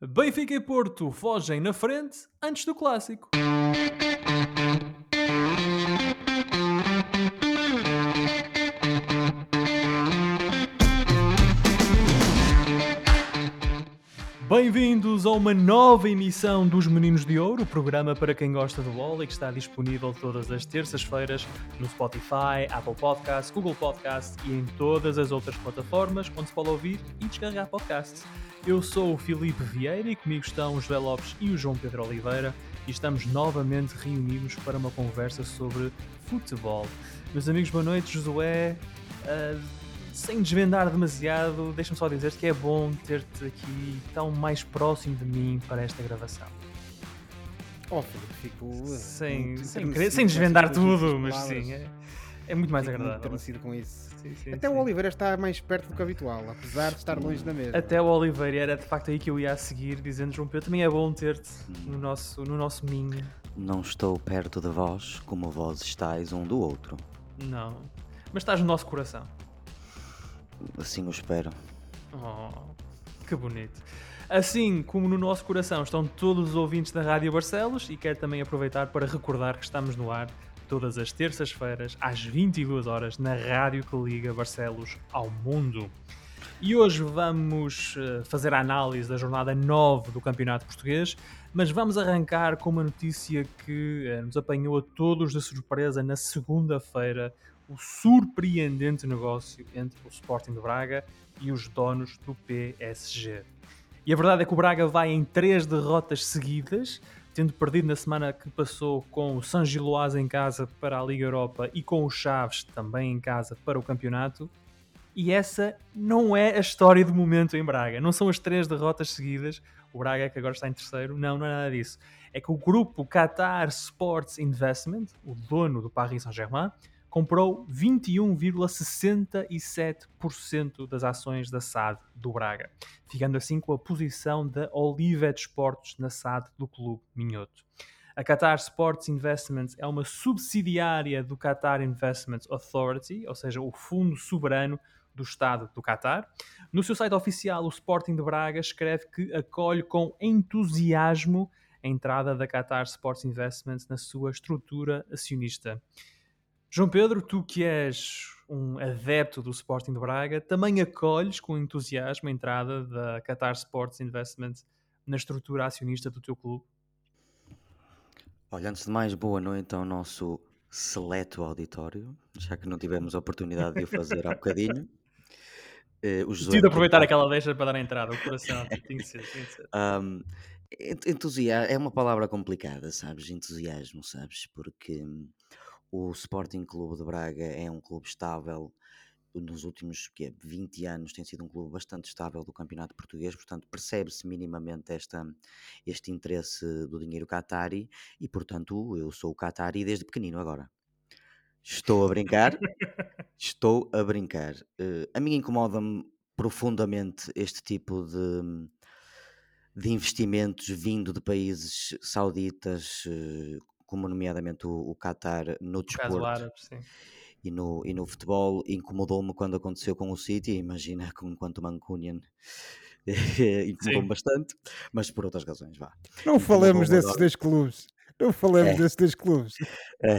Benfica e Porto fogem na frente antes do clássico. Bem-vindos a uma nova emissão dos Meninos de Ouro, o programa para quem gosta de bola e que está disponível todas as terças-feiras no Spotify, Apple Podcasts, Google Podcasts e em todas as outras plataformas onde se pode ouvir e descarregar podcasts. Eu sou o Filipe Vieira e comigo estão o José Lopes e o João Pedro Oliveira e estamos novamente reunidos para uma conversa sobre futebol. Meus amigos, boa noite. Josué, uh, sem desvendar demasiado, deixa-me só dizer que é bom ter-te aqui tão mais próximo de mim para esta gravação. Oh, Filipe, fico. Sem, sem, sem desvendar tudo, mas sim, é, é muito mais fico agradável. Muito com isso. Sim, sim, Até sim. o Oliveira está mais perto do que habitual, apesar de estar longe da mesa. Até o Oliveira era de facto aí que eu ia a seguir, dizendo João Pedro, também é bom ter-te no nosso, no nosso minho. Não estou perto de vós como vós estáis um do outro. Não, mas estás no nosso coração. Assim o espero. Oh, que bonito. Assim como no nosso coração estão todos os ouvintes da Rádio Barcelos e quero também aproveitar para recordar que estamos no ar todas as terças-feiras, às 22 horas, na rádio que liga Barcelos ao mundo. E hoje vamos eh, fazer a análise da jornada 9 do Campeonato Português, mas vamos arrancar com uma notícia que eh, nos apanhou a todos de surpresa na segunda-feira: o surpreendente negócio entre o Sporting de Braga e os donos do PSG. E a verdade é que o Braga vai em três derrotas seguidas, tendo perdido na semana que passou com o San Giloase em casa para a Liga Europa e com o Chaves também em casa para o campeonato. E essa não é a história do momento em Braga. Não são as três derrotas seguidas. O Braga que agora está em terceiro. Não, não é nada disso. É que o grupo Qatar Sports Investment, o dono do Paris Saint-Germain, comprou 21,67% das ações da SAD do Braga, ficando assim com a posição da Olivet Sports na SAD do Clube Minhoto. A Qatar Sports Investments é uma subsidiária do Qatar Investment Authority, ou seja, o fundo soberano do Estado do Qatar. No seu site oficial, o Sporting de Braga escreve que acolhe com entusiasmo a entrada da Qatar Sports Investments na sua estrutura acionista. João Pedro, tu que és um adepto do Sporting de Braga, também acolhes com entusiasmo a entrada da Qatar Sports Investment na estrutura acionista do teu clube? Olha, antes de mais, boa noite ao nosso seleto auditório, já que não tivemos a oportunidade de o fazer há bocadinho. Uh, Tive de aproveitar aquela deixa para dar a entrada, o coração, tem que ser, tem que ser. Um, entusiasmo é uma palavra complicada, sabes? Entusiasmo, sabes? Porque o Sporting Clube de Braga é um clube estável, nos últimos que 20 anos tem sido um clube bastante estável do campeonato português, portanto percebe-se minimamente esta, este interesse do dinheiro Qatari e portanto eu sou o Qatari desde pequenino agora. Estou a brincar, estou a brincar. Uh, a mim incomoda-me profundamente este tipo de, de investimentos vindo de países sauditas, uh, como nomeadamente o, o Qatar no desporto árabe, e, no, e no futebol, incomodou-me quando aconteceu com o City, imagina com quanto Mancunian incomodou-me bastante, mas por outras razões, vá. Não falemos desses dois clubes. Não falemos é. desses dois clubes. É.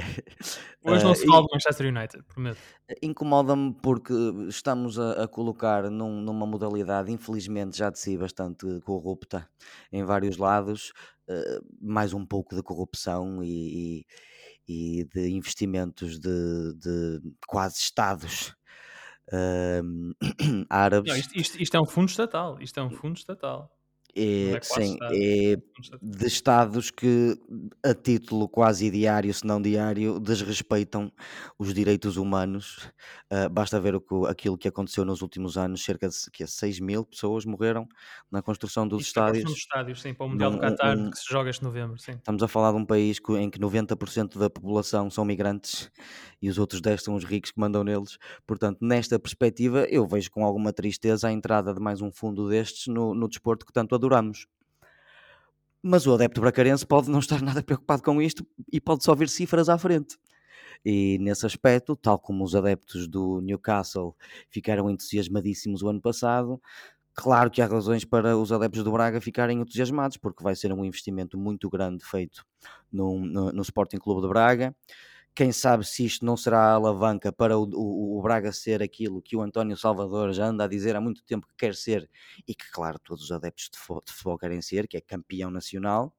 Hoje não se fala do Manchester United, prometo. Incomoda-me porque estamos a, a colocar num, numa modalidade, infelizmente, já de si bastante corrupta em vários lados, mais um pouco de corrupção e, e, e de investimentos de, de quase Estados uh, árabes. Não, isto, isto, isto, é um fundo estatal. Isto é um fundo estatal. É, é sim, é de estados que, a título quase diário, se não diário, desrespeitam os direitos humanos. Uh, basta ver o que, aquilo que aconteceu nos últimos anos: cerca de que 6 mil pessoas morreram na construção dos Isto estádios. dos estádios, sim, para o Mundial do Qatar, um, que se joga este novembro. Sim. Estamos a falar de um país em que 90% da população são migrantes e os outros 10 são os ricos que mandam neles. Portanto, nesta perspectiva, eu vejo com alguma tristeza a entrada de mais um fundo destes no, no desporto que tanto Mas o adepto bracarense pode não estar nada preocupado com isto e pode só ver cifras à frente. E nesse aspecto, tal como os adeptos do Newcastle ficaram entusiasmadíssimos o ano passado, claro que há razões para os adeptos do Braga ficarem entusiasmados, porque vai ser um investimento muito grande feito no, no, no Sporting Clube de Braga. Quem sabe se isto não será a alavanca para o, o, o, Braga ser aquilo que o António Salvador já anda a dizer há muito tempo que quer ser e que, claro, todos os adeptos de futebol, de futebol querem ser, que é campeão nacional.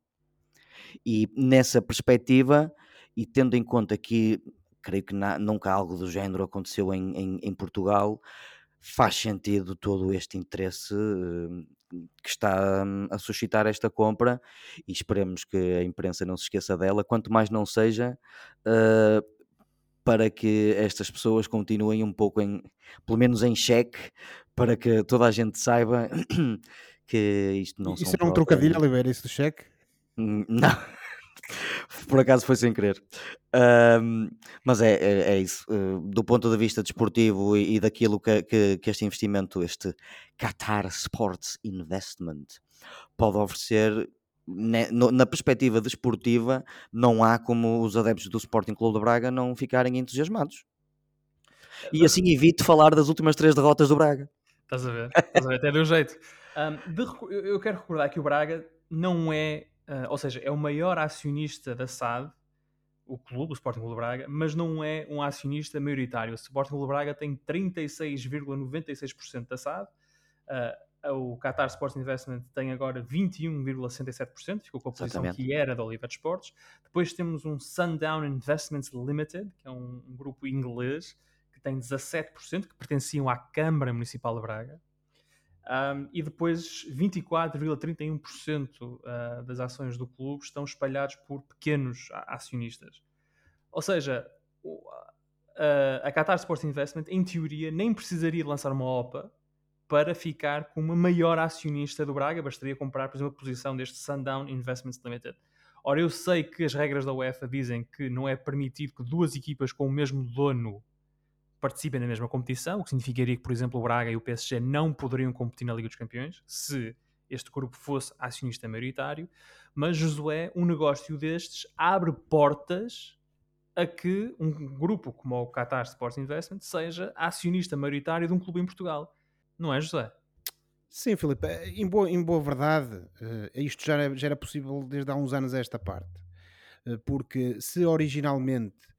E nessa perspectiva, e tendo em conta que creio que na, nunca algo do género aconteceu em, em, em Portugal, faz sentido todo este interesse uh, que está um, a suscitar esta compra e esperemos que a imprensa não se esqueça dela, quanto mais não seja uh, para que estas pessoas continuem um pouco em, pelo menos em xeque, para que toda a gente saiba que isto não Isso era um trocadilho, Oliveira, isso do cheque? Hum, não. Por acaso foi sem querer. Um, mas é, é, é isso. Uh, do ponto de vista desportivo e, e daquilo que, que, que, este investimento, este Qatar Sports Investment, pode oferecer, ne, no, na perspectiva desportiva, não há como os adeptos do Sporting Clube de Braga não ficarem entusiasmados. E assim evito falar das últimas três derrotas do Braga. Estás a ver? Estás a ver? Até deu jeito. Um, de, eu quero recordar que o Braga não é Uh, ou seja, é o maior acionista da SAD, o clube, o Sporting Clube Braga, mas não é um acionista maioritário. O Sporting Clube Braga tem 36,96% da SAD. Uh, o Qatar Sports Investment tem agora 21,67%, ficou com a posição Exatamente. que era da Olivet Sports. Depois temos um Sundown Investments Limited, que é um, um grupo inglês, que tem 17%, que pertenciam à Câmara Municipal de Braga. Um, e depois 24,31% uh, ah, das ações do clube estão espalhados por pequenos acionistas. Ou seja, a Qatar Sports Investment, em teoria, nem precisaria lançar uma OPA para ficar como a maior acionista do Braga, bastaria comprar, por exemplo, a posição deste Sundown Investments Limited. Ora, eu sei que as regras da UEFA dizem que não é permitido que duas equipas com o mesmo dono participem na mesma competição, o que significaria que, por exemplo, o Braga e o PSG não poderiam competir na Liga dos Campeões se este grupo fosse acionista maioritário, mas Josué, um negócio destes abre portas a que um grupo como o Qatar Sports Investment seja acionista maioritário de um clube em Portugal. Não é, José? Sim, Filipe, em boa, em boa verdade, eh, isto já era, já era possível desde há uns anos a esta parte. Eh, porque se originalmente eh,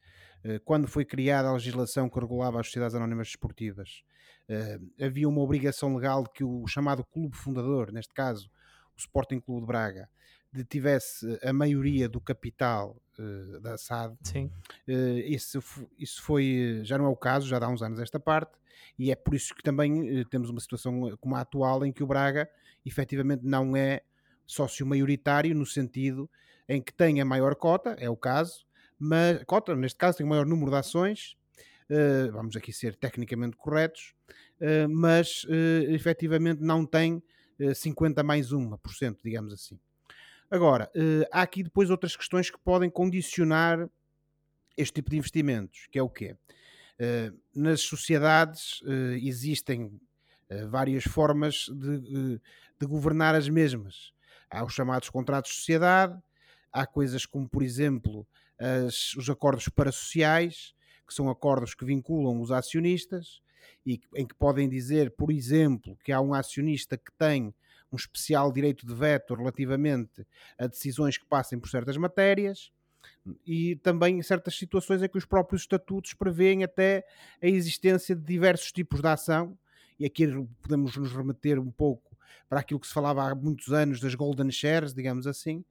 quando foi criada a legislação que regulava as sociedades anónimas desportivas, eh, havia uma obrigação legal de que o chamado clube fundador, neste caso o Sporting Clube de Braga, tivesse a maioria do capital uh, da SAD. Sim. Isso, isso foi, já não é o caso, já há uns anos esta parte, e é por isso que também temos uma situação como a atual em que o Braga efetivamente não é sócio maioritário no sentido em que tem a maior cota, é o caso, mas cota, neste caso, tem o maior número de ações, uh, vamos aqui ser tecnicamente corretos, uh, mas uh, efetivamente não tem uh, 50 mais 1%, digamos assim. Agora, há aqui depois outras questões que podem condicionar este tipo de investimentos, que é o quê? nas sociedades existem várias formas de, de governar as mesmas. Há os chamados contratos de sociedade, há coisas como, por exemplo, as, os acordos parasociais, que são acordos que vinculam os acionistas e em que podem dizer, por exemplo, que há um acionista que tem um especial direito de veto relativamente a decisões que passem por certas matérias e também em certas situações em que os próprios estatutos prevêem até a existência de diversos tipos de ação. E aqui podemos nos remeter um pouco para aquilo que se falava há muitos anos das golden shares, digamos assim,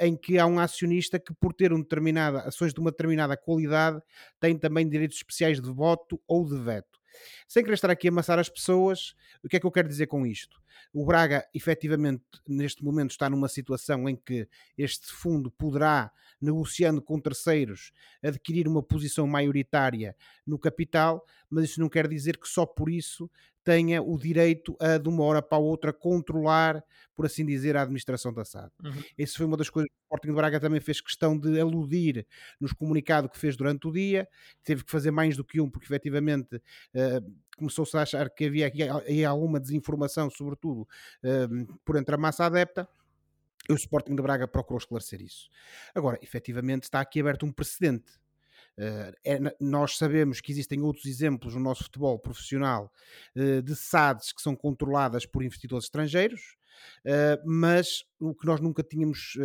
em que há um acionista que, por ter um determinada, ações de uma determinada qualidade, tem também direitos especiais de voto ou de veto. Sem querer estar aqui a amassar as pessoas, o que é que eu quero dizer com isto? O Braga, efetivamente, neste momento está numa situação em que este fundo poderá, negociando com terceiros, adquirir uma posição maioritária no capital, mas isso não quer dizer que só por isso tenha o direito a, de uma hora para a outra, controlar, por assim dizer, a administração da SAD. Uhum. Isso foi uma das coisas que o Sporting de Braga também fez questão de aludir nos comunicados que fez durante o dia. Teve que fazer mais do que um, porque efetivamente uh, começou-se a achar que havia aqui, aqui alguma desinformação, sobretudo uh, por entre a massa adepta. O Sporting de Braga procurou esclarecer isso. Agora, efetivamente, está aqui aberto um precedente é, nós sabemos que existem outros exemplos no nosso futebol profissional de SADs que são controladas por investidores estrangeiros, mas o que nós nunca tínhamos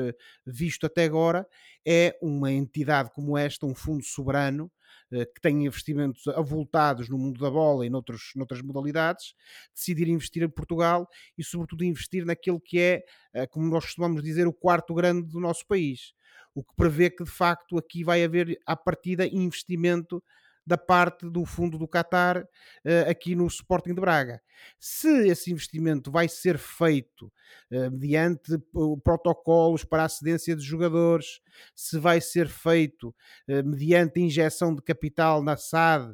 visto até agora é uma entidade como esta, um fundo soberano, que tem investimentos avultados no mundo da bola e noutros, noutras modalidades, decidir investir em Portugal e, sobretudo, investir naquilo que é, como nós costumamos dizer, o quarto grande do nosso país. O que prevê que, de facto, aqui vai haver, à partida, investimento da parte do fundo do Qatar uh, aqui no Sporting de Braga. Se esse investimento vai ser feito uh, mediante protocolos para a cedência de jogadores, se vai ser feito uh, mediante injeção de capital na SAD,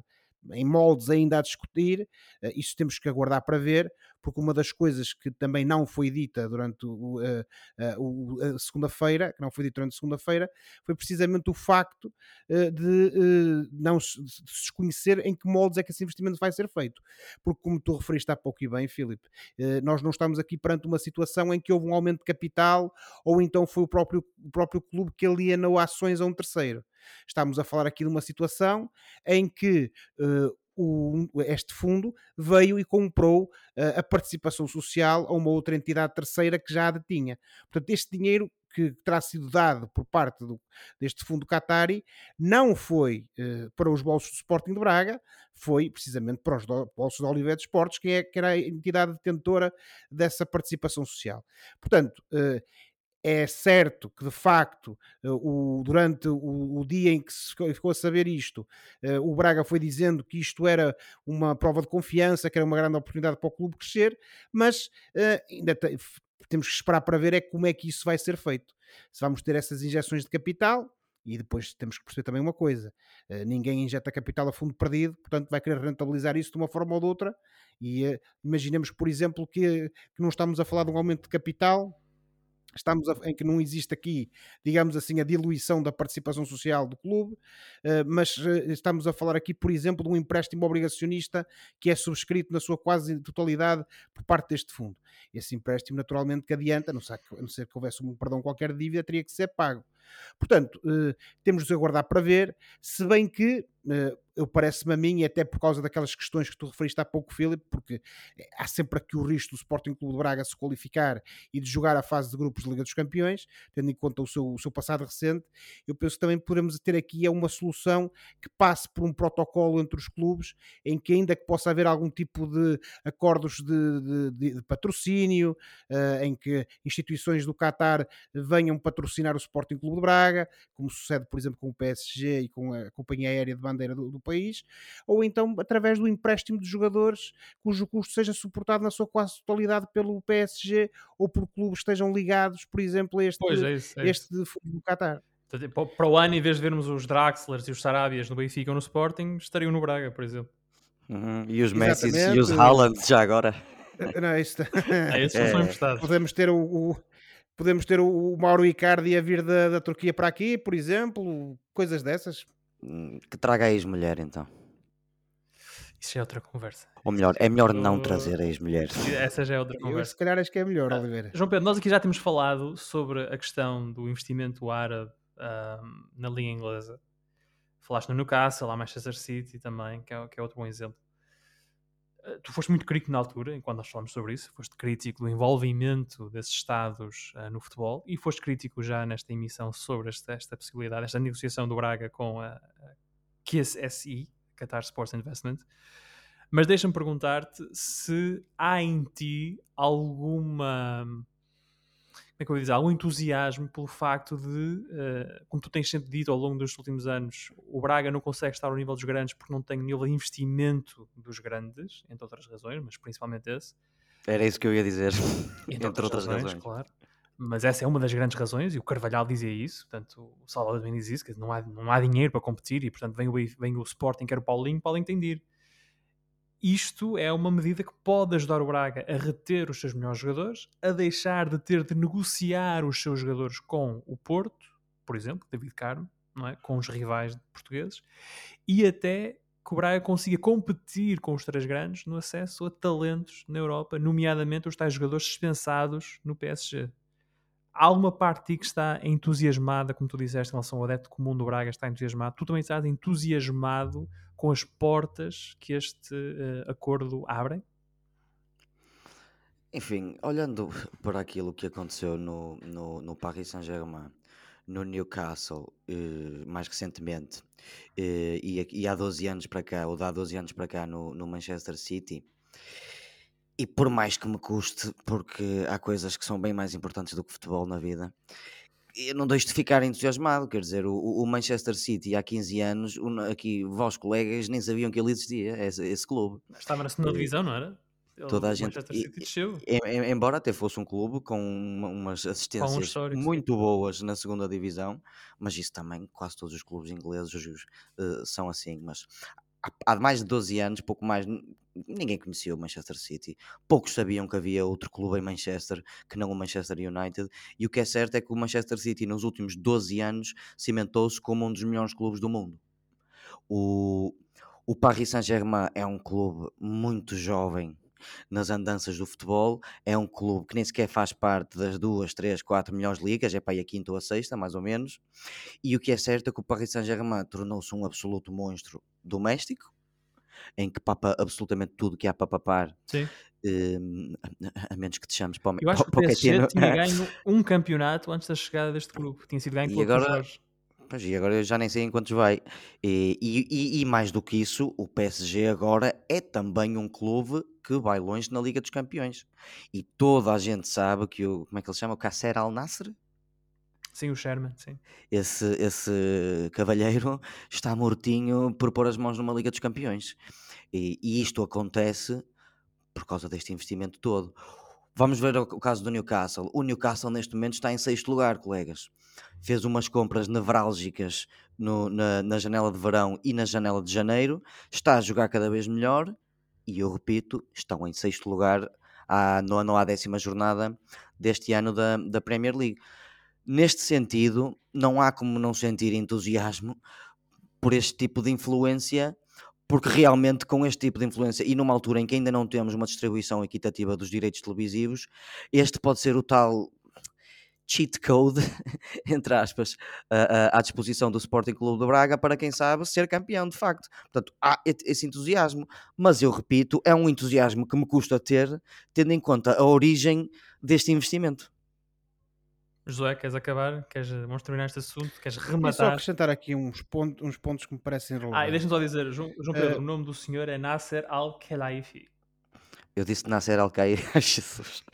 em moldes ainda a discutir, isso temos que aguardar para ver, porque uma das coisas que também não foi dita durante o, uh, a segunda-feira, que não foi dita durante a segunda-feira, foi precisamente o facto uh, de uh, não se, de se desconhecer em que moldes é que esse investimento vai ser feito. Porque, como tu referiste há pouco e bem, Filipe, nós não estamos aqui perante uma situação em que houve um aumento de capital ou então foi o próprio, o próprio clube que alienou ações a um terceiro. Estamos a falar aqui de uma situação em que o, este fundo veio e comprou uh, a participação social a uma outra entidade terceira que já a detinha. Portanto, este dinheiro que terá sido dado por parte do, deste fundo Qatari não foi uh, para os bolsos do Sporting de Braga, foi precisamente para os do, bolsos da Oliveira Esportes, que, é, que era a entidade detentora dessa participação social. Portanto, uh, é certo que, de facto, eh, o, durante o, o, dia em que se ficou a saber isto, uh, o Braga foi dizendo que isto era uma prova de confiança, que era uma grande oportunidade para o clube crescer, mas uh, ainda te, temos que esperar para ver é como é que isso vai ser feito. Se vamos ter essas injeções de capital, e depois temos que perceber também uma coisa: ninguém injeta capital a fundo perdido, portanto vai querer rentabilizar isso de uma forma ou de outra. E imaginemos, por exemplo, que, que não estamos a falar de um aumento de capital estamos a, em que não existe aqui, digamos assim, a diluição da participação social do clube, eh, mas eh, estamos a falar aqui, por exemplo, de um empréstimo obrigacionista que é subscrito na sua quase totalidade por parte deste fundo. Esse empréstimo, naturalmente, que adianta, a não ser que, houvesse um perdão qualquer dívida, teria que ser pago. Portanto, eh, temos de aguardar para ver, se bem que eu parece-me a mim, e até por causa daquelas questões que tu referiste há pouco, Filipe, porque eh, há sempre aqui o risco do Sporting Clube de Braga se qualificar e de jogar a fase de grupos de Liga dos Campeões, tendo em conta o seu, o seu passado recente, eu penso que também podemos ter aqui é uma solução que passe por um protocolo entre os clubes, em que ainda que possa haver algum tipo de acordos de, de, de patrocínio, uh, em que instituições do Qatar venham patrocinar o Sporting Clube de Braga, como sucede, por exemplo, com o PSG e com a Companhia Aérea de Bandeira do, do país, ou então através do empréstimo de jogadores cujo custo seja suportado na sua quase totalidade pelo PSG ou por clubes que estejam ligados, por exemplo, a este, pois é isso, é este fundo do Qatar. Para o ano, em vez de vermos os Draxlers e os Sarabias no Benfica ou no Sporting, estariam no Braga, por exemplo. Uhum. E os Messi e os Haaland já agora. Não, isto... é, esses é. são emprestados. Podemos ter o, o, podemos ter o Mauro Icardi a vir da, da Turquia para aqui, por exemplo, coisas dessas. Hum, que traga a ex-mulher então. Isso é outra conversa. Ou melhor, é melhor não trazer a ex-mulher. Essa já é outra conversa. Eu, se calhar acho que é melhor, ah, Oliveira. João Pedro, nós aqui já temos falado sobre a questão do investimento árabe um, na Liga Inglesa. Falaste no Newcastle, lá Manchester City também, que é, que é outro bom exemplo. Eh, tu foste muito crítico na altura, enquanto nós falamos sobre isso, foste crítico do envolvimento desses Estados uh, no futebol e foste crítico já nesta emissão sobre esta, esta possibilidade, esta negociação do Braga com a, a Qatar Sports Investment. Mas deixa-me perguntar-te se há em ti alguma é que eu dizer, algum entusiasmo pelo facto de, uh, como tu tens sempre dito ao longo dos últimos anos, o Braga não consegue estar ao nível dos grandes porque não tem nível de investimento dos grandes, entre outras razões, mas principalmente esse. Era isso que eu ia dizer, entre, entre outras, razões, razões. Claro. Mas essa é uma das grandes razões, e o Carvalhal dizia isso, portanto, o Salvador também diz isso, que não há, não há dinheiro para competir, e portanto vem o, vem o Sporting, quer o Paulinho, Paulinho tem de ir isto é uma medida que pode ajudar o Braga a reter os seus melhores jogadores, a deixar de ter de negociar os seus jogadores com o Porto, por exemplo, David Carmo, não é? com os rivais portugueses, e até que o Braga consiga competir com os três grandes no acesso a talentos na Europa, nomeadamente os tais jogadores dispensados no PSG. há uma parte que está entusiasmada, como tu disseste, em relação ao adepto comum do Braga, está entusiasmado. Tu também estás entusiasmado com as portas que este uh, acordo abre? Enfim, olhando para aquilo que aconteceu no, no, no Paris Saint-Germain, no Newcastle, eh, mais recentemente, eh, e, e, há 12 anos para cá, ou há 12 anos para cá no, no Manchester City, e por mais que me custe, porque há coisas que são bem mais importantes do que futebol na vida, eu não deixo de ficar entusiasmado. Quer dizer, o, o Manchester City há 15 anos, aqui vós colegas nem sabiam que ele existia, esse, esse clube. Estava na segunda divisão, não era? toda a gente. E, embora até fosse um clube com umas assistências com um muito boas na segunda divisão, mas isso também, quase todos os clubes ingleses uh, são assim. Mas há mais de 12 anos, pouco mais, ninguém conhecia o Manchester City. Poucos sabiam que havia outro clube em Manchester que não o Manchester United. E o que é certo é que o Manchester City, nos últimos 12 anos, cimentou-se como um dos melhores clubes do mundo. O, o Paris Saint-Germain é um clube muito jovem nas andanças do futebol. É um clube que nem sequer faz parte das duas, três, quatro melhores ligas, é para aí a quinta ou a sexta, mais ou menos. E o que é certo é que o Paris Saint-Germain tornou-se um absoluto monstro doméstico, em que papa absolutamente tudo que há para papar. Sim. Um, a menos que te chames para, Eu acho que o PSG tinha ganho um campeonato antes da chegada deste clube. Tinha sido ganho pelo agora, Jorge. Pois, e agora eu já nem sei em quantos vai. E, e, e, mais do que isso, o PSG agora é também um clube que vai longe na Liga dos Campeões. E toda a gente sabe que o, como é que ele chama? O Kasser Al Nasser? Sim, o Sherman, sim. Esse, esse cavalheiro está mortinho por pôr as mãos numa Liga dos Campeões. E, e isto acontece por causa deste investimento todo. Vamos ver o caso do Newcastle. O Newcastle neste momento está em sexto lugar, colegas. Fez umas compras nevrálgicas no, na, na, janela de verão e na janela de janeiro. Está a jogar cada vez melhor. E eu repito, estão em sexto lugar à nona ou à décima jornada deste ano da, da Premier League. Neste sentido, não há como não sentir entusiasmo por este tipo de influência porque realmente com este tipo de influência e numa altura em que ainda não temos uma distribuição equitativa dos direitos televisivos, este pode ser o tal cheat code, entre aspas, à disposição do Sporting Clube de Braga para quem sabe ser campeão de facto. Portanto, há esse entusiasmo, mas eu repito, é um entusiasmo que me custa ter, tendo em conta a origem deste investimento. Josué, queres acabar? Queres, vamos terminar este assunto? Queres rematar? só acrescentar aqui uns pontos, uns pontos que me parecem relevantes. Ah, e deixa-me só dizer, João, João Pedro, uh, o nome do senhor é Nasser Al-Khelaifi. Eu disse Nasser Al-Khelaifi.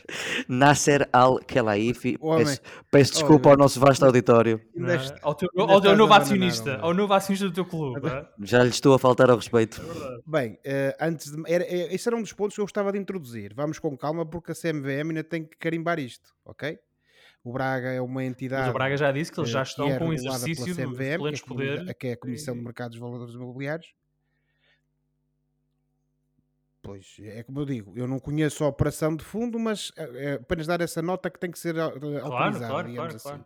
Nasser Al-Khelaifi. Peço, peço desculpa ao nosso vasto auditório. É? Ao, teu, ao teu novo acionista. Ao novo acionista do teu clube. É? Já lhe estou a faltar ao respeito. É Bem, uh, antes de, era, esse era um dos pontos que eu gostava de introduzir. Vamos com calma porque a CMVM ainda tem que carimbar isto, ok? O Braga é uma entidade. Mas o Braga já disse que eles já estão é com o exercício CMVM, de plenos poderes. Que é a Comissão de Mercados de Valores Imobiliários. Pois, é como eu digo, eu não conheço a operação de fundo, mas é, é apenas dar essa nota que tem que ser claro, autorizada, claro, digamos claro, assim.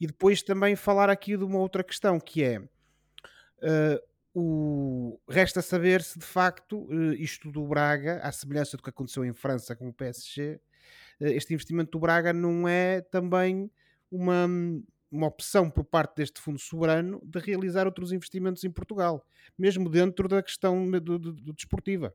E depois também falar aqui de uma outra questão, que é uh, o... resta saber se de facto uh, isto do Braga, à semelhança do que aconteceu em França com o PSG, eh, este investimento do Braga não é também uma, uma opção por parte deste fundo soberano de realizar outros investimentos em Portugal, mesmo dentro da questão do, do, do desportiva.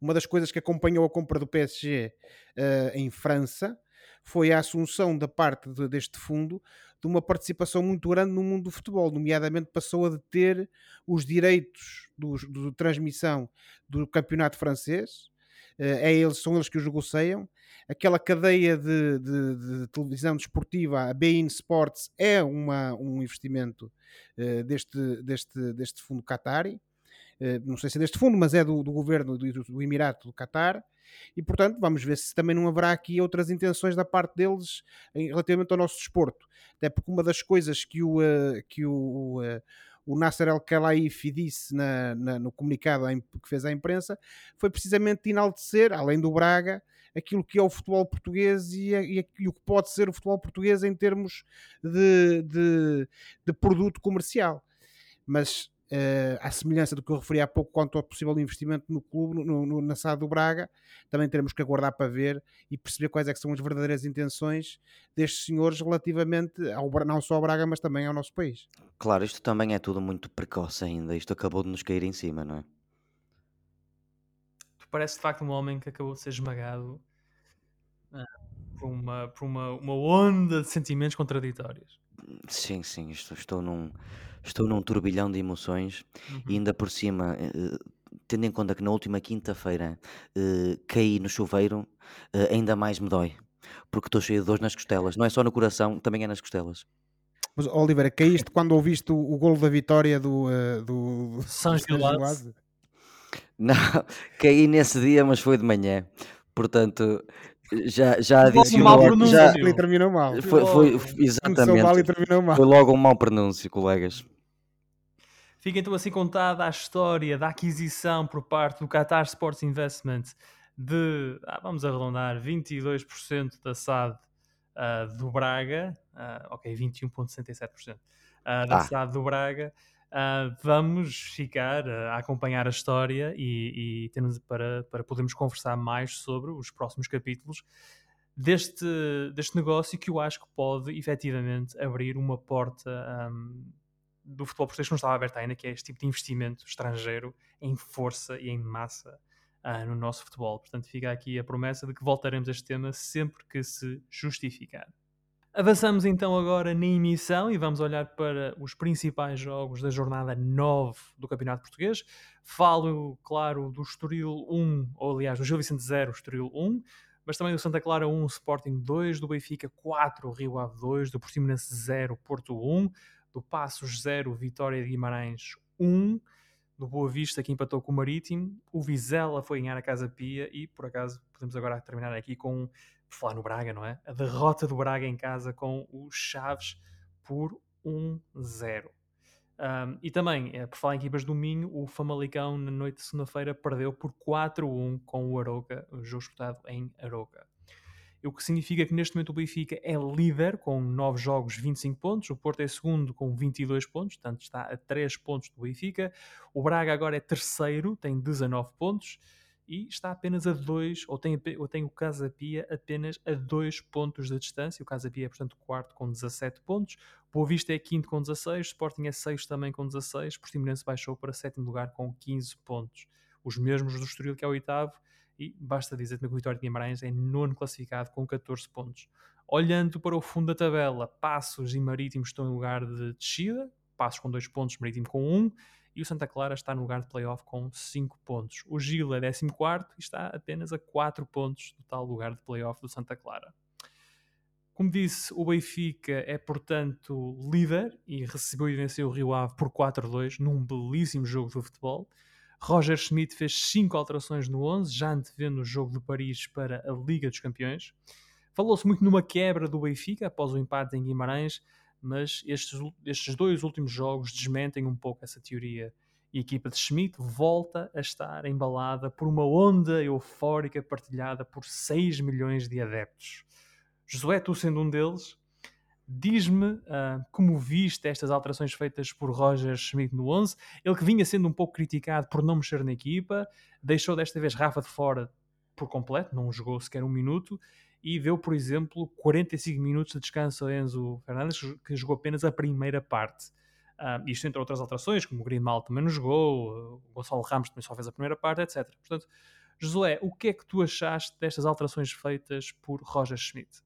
Uma das coisas que acompanhou a compra do PSG uh, eh, em França foi a assunção da parte de, deste fundo de uma participação muito grande no mundo do futebol, nomeadamente passou a deter os direitos de transmissão do campeonato francês, uh, é eles, são eles que os negociam, aquela cadeia de, de, de televisão desportiva, a Bein Sports, é uma, um investimento uh, deste, deste, deste fundo Qatari. Uh, não sei se é deste fundo, mas é do, do governo do, do Emirato do Qatar. E, portanto, vamos ver se também não haverá aqui outras intenções da parte deles em, relativamente ao nosso desporto. Até porque uma das coisas que o, uh, que o, o Nasser El Khelaifi disse na, na, no comunicado que fez à imprensa foi precisamente enaltecer, além do Braga, aquilo que é o futebol português e, e, e o que pode ser o futebol português em termos de, de, de produto comercial. Mas uh, à semelhança do que eu referi há pouco quanto ao possível investimento no clube, no, no, na SAD do Braga, também teremos que aguardar para ver e perceber quais é são as verdadeiras intenções destes senhores relativamente ao, não só ao Braga, mas também ao nosso país. Claro, isto também é tudo muito precoce ainda, isto acabou de nos cair em cima, não é? Parece de facto um homem que acabou de ser esmagado uh, por, uma, por uma, uma onda de sentimentos contraditórios. Sim, sim, estou, estou num estou num turbilhão de emoções uhum. e ainda por cima, eh, tendo em conta que na última quinta-feira eh, caí no chuveiro, eh, ainda mais me dói, porque estou cheio de dores nas costelas. Não é só no coração, também é nas costelas. Mas, Oliveira, caíste quando ouviste o, o golo da vitória do, uh, do São Gilás? Não, caí nesse dia, mas foi de manhã. Portanto, já, já adicionou. Já, e terminou mal. Foi, foi, exatamente. Mal e terminou mal. Foi logo um mau pronúncio, colegas. Fica então assim contada a história da aquisição por parte do Qatar Sports Investment de, ah, vamos arredondar, 22% da SAD uh, do Braga, uh, ok, 21,67% uh, da ah. SAD do Braga. Uh, vamos ficar a acompanhar a história e, e temos para, para podermos conversar mais sobre os próximos capítulos deste, deste negócio que eu acho que pode efetivamente abrir uma porta um, do futebol português que não estava aberta ainda, que é este tipo de investimento estrangeiro em força e em massa uh, no nosso futebol. Portanto, fica aqui a promessa de que voltaremos a este tema sempre que se justificar. Avançamos então agora na emissão e vamos olhar para os principais jogos da jornada 9 do Campeonato Português. Falo, claro, do Estoril 1, ou aliás, do Gil Vicente 0, Estoril 1, mas também do Santa Clara 1, Sporting 2, do Benfica 4, Rio Ave 2, do Portimonense 0, Porto 1, do Passos 0, Vitória de Guimarães 1, do Boa Vista que empatou com o Marítimo, o Vizela foi ganhar a Casa Pia e, por acaso, podemos agora terminar aqui com por falar no Braga, não é? A derrota do Braga em casa com os Chaves por 1-0. Um, e também, é, por falar em equipas do Minho, o Famalicão na noite de segunda-feira perdeu por 4-1 com o Aroca, o jogo disputado em Aroca. O que significa que neste momento o Benfica é líder com 9 jogos, 25 pontos. O Porto é segundo com 22 pontos, portanto está a 3 pontos do Benfica. O Braga agora é terceiro, tem 19 pontos e está apenas a 2, ou tem, ou tem o Casa Pia apenas a 2 pontos de distância. O Casa Pia é, portanto, quarto com 17 pontos. Boa Vista é quinto com 16, Sporting é sexto também com 16, Portimonense baixou para sétimo lugar com 15 pontos. Os mesmos do Estoril, que é o oitavo, e basta dizer que o Vitória de Guimarães é nono classificado com 14 pontos. Olhando para o fundo da tabela, Passos e Marítimos estão em lugar de descida, Passos com 2 pontos, Marítimo com 1, um, e o Santa Clara está no lugar de playoff com 5 pontos. O Gil é 14 e está apenas a 4 pontos do tal lugar de playoff do Santa Clara. Como disse, o Benfica é, portanto, líder e recebeu e venceu o Rio Ave por 4-2 num belíssimo jogo de futebol. Roger Schmidt fez 5 alterações no 11, já antevendo o jogo de Paris para a Liga dos Campeões. Falou-se muito numa quebra do Benfica após o empate em Guimarães, mas estes, estes dois últimos jogos desmentem um pouco essa teoria. E a equipa de Schmidt volta a estar embalada por uma onda eufórica partilhada por 6 milhões de adeptos. Josué, tu sendo um deles, diz-me uh, como viste estas alterações feitas por Roger Schmidt no 11. Ele que vinha sendo um pouco criticado por não mexer na equipa, deixou desta vez Rafa de fora por completo, não jogou sequer um minuto e deu, por exemplo, 45 minutos de descanso a Enzo Fernandes, que jogou apenas a primeira parte. Uh, isto entre outras alterações, como o Grimal também não jogou, o Gonçalo Ramos também só fez a primeira parte, etc. Portanto, Josué, o que é que tu achaste destas alterações feitas por Roger Schmidt?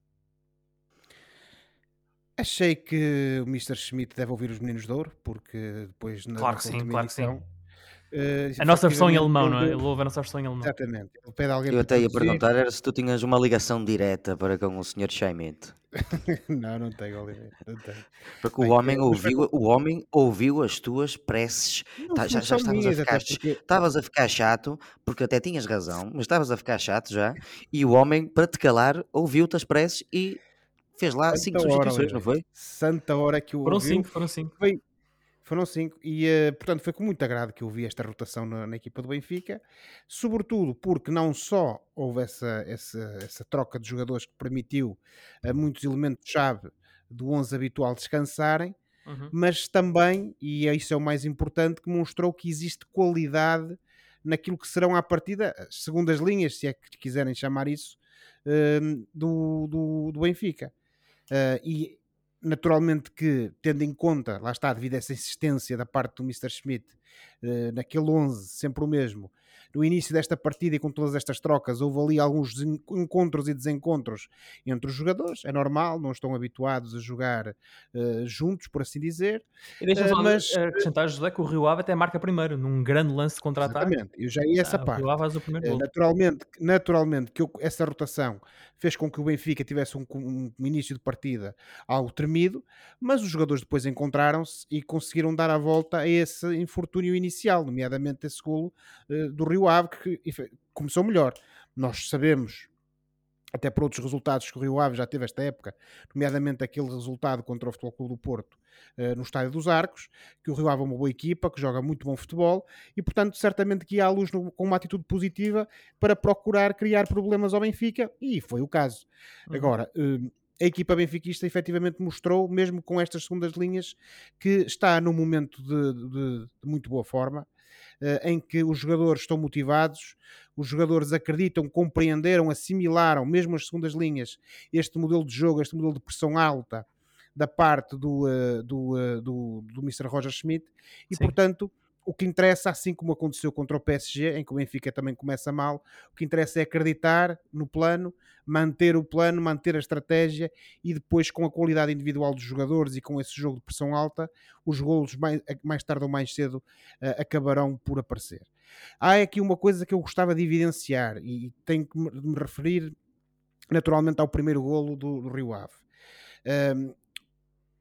Achei que o Mr. Schmidt deve ouvir os Meninos de Ouro, porque depois na, claro que sim, claro que sim Uh, a nossa versão em alemão, não é? Ele ouve a nossa versão em alemão. Exatamente. Ele pede alguém Eu até ia perguntar era se tu tinhas uma ligação direta para com o Sr. Schmidt. não, não tenho, Oliveira. Não tenho. Porque Bem, o homem, ouviu, o homem ouviu as tuas preces. Tá, já, já estavas, a ficar, porque... estavas a ficar chato, porque até tinhas razão, mas estavas a ficar chato já. E o homem, para te calar, ouviu-te as preces e fez lá Santa cinco substituições, não foi? Santa hora que o Foram ouviu. cinco, foram cinco. Foi, foram cinco e, uh, portanto, foi com muito agrado que eu vi esta rotação na, na, equipa do Benfica, sobretudo porque não só houve essa, essa, essa troca de jogadores que permitiu a muitos elementos-chave do 11 habitual descansarem, uhum. mas também, e isso é o mais importante, que mostrou que existe qualidade naquilo que serão à partida as segundas linhas, se é que quiserem chamar isso, uh, do, do, do, Benfica. Uh, e naturalmente que, tendo em conta, lá está, devido a essa insistência da parte do Mr. Schmidt, naquele 11, sempre o mesmo, no início desta partida e com todas estas trocas, houve ali alguns encontros e desencontros entre os jogadores. É normal, não estão habituados a jogar uh, juntos, por assim dizer. E deixa-me uh, mas... acrescentar, José, que o Rio Ave até marca primeiro, num grande lance de contra-ataque. Exatamente, eu já ia essa ah, parte. Uh, naturalmente, naturalmente que eu, essa rotação fez com que o Benfica tivesse um, um, um, início de partida algo tremido, mas os jogadores depois encontraram-se e conseguiram dar a volta a esse infortúnio inicial, nomeadamente esse golo uh, do Rio Ave, que começou melhor. Nós sabemos até por outros resultados que o Rio Ave já teve esta época, nomeadamente aquele resultado contra o Futebol Clube do Porto uh, no Estádio dos Arcos, que o Rio Ave é uma boa equipa, que joga muito bom futebol e, portanto, certamente que ia à luz no, com uma atitude positiva para procurar criar problemas ao Benfica e foi o caso. Uhum. Agora, uh, a equipa benfiquista efetivamente mostrou, mesmo com estas segundas linhas, que está num momento de, de, de muito boa forma eh, em que os jogadores estão motivados, os jogadores acreditam, compreenderam, assimilaram, mesmo as segundas linhas, este modelo de jogo, este modelo de pressão alta da parte do, eh, do, eh, do, do Mr. Roger Schmidt e, Sim. portanto, o que interessa, assim como aconteceu contra o PSG, em que o Benfica também começa mal, o que interessa é acreditar no plano, manter o plano, manter a estratégia e depois, com a qualidade individual dos jogadores e com esse jogo de pressão alta, os golos mais, mais tarde ou mais cedo uh, acabarão por aparecer. Há aqui uma coisa que eu gostava de evidenciar e tenho que me, me referir naturalmente ao primeiro golo do, do Rio Ave. Um,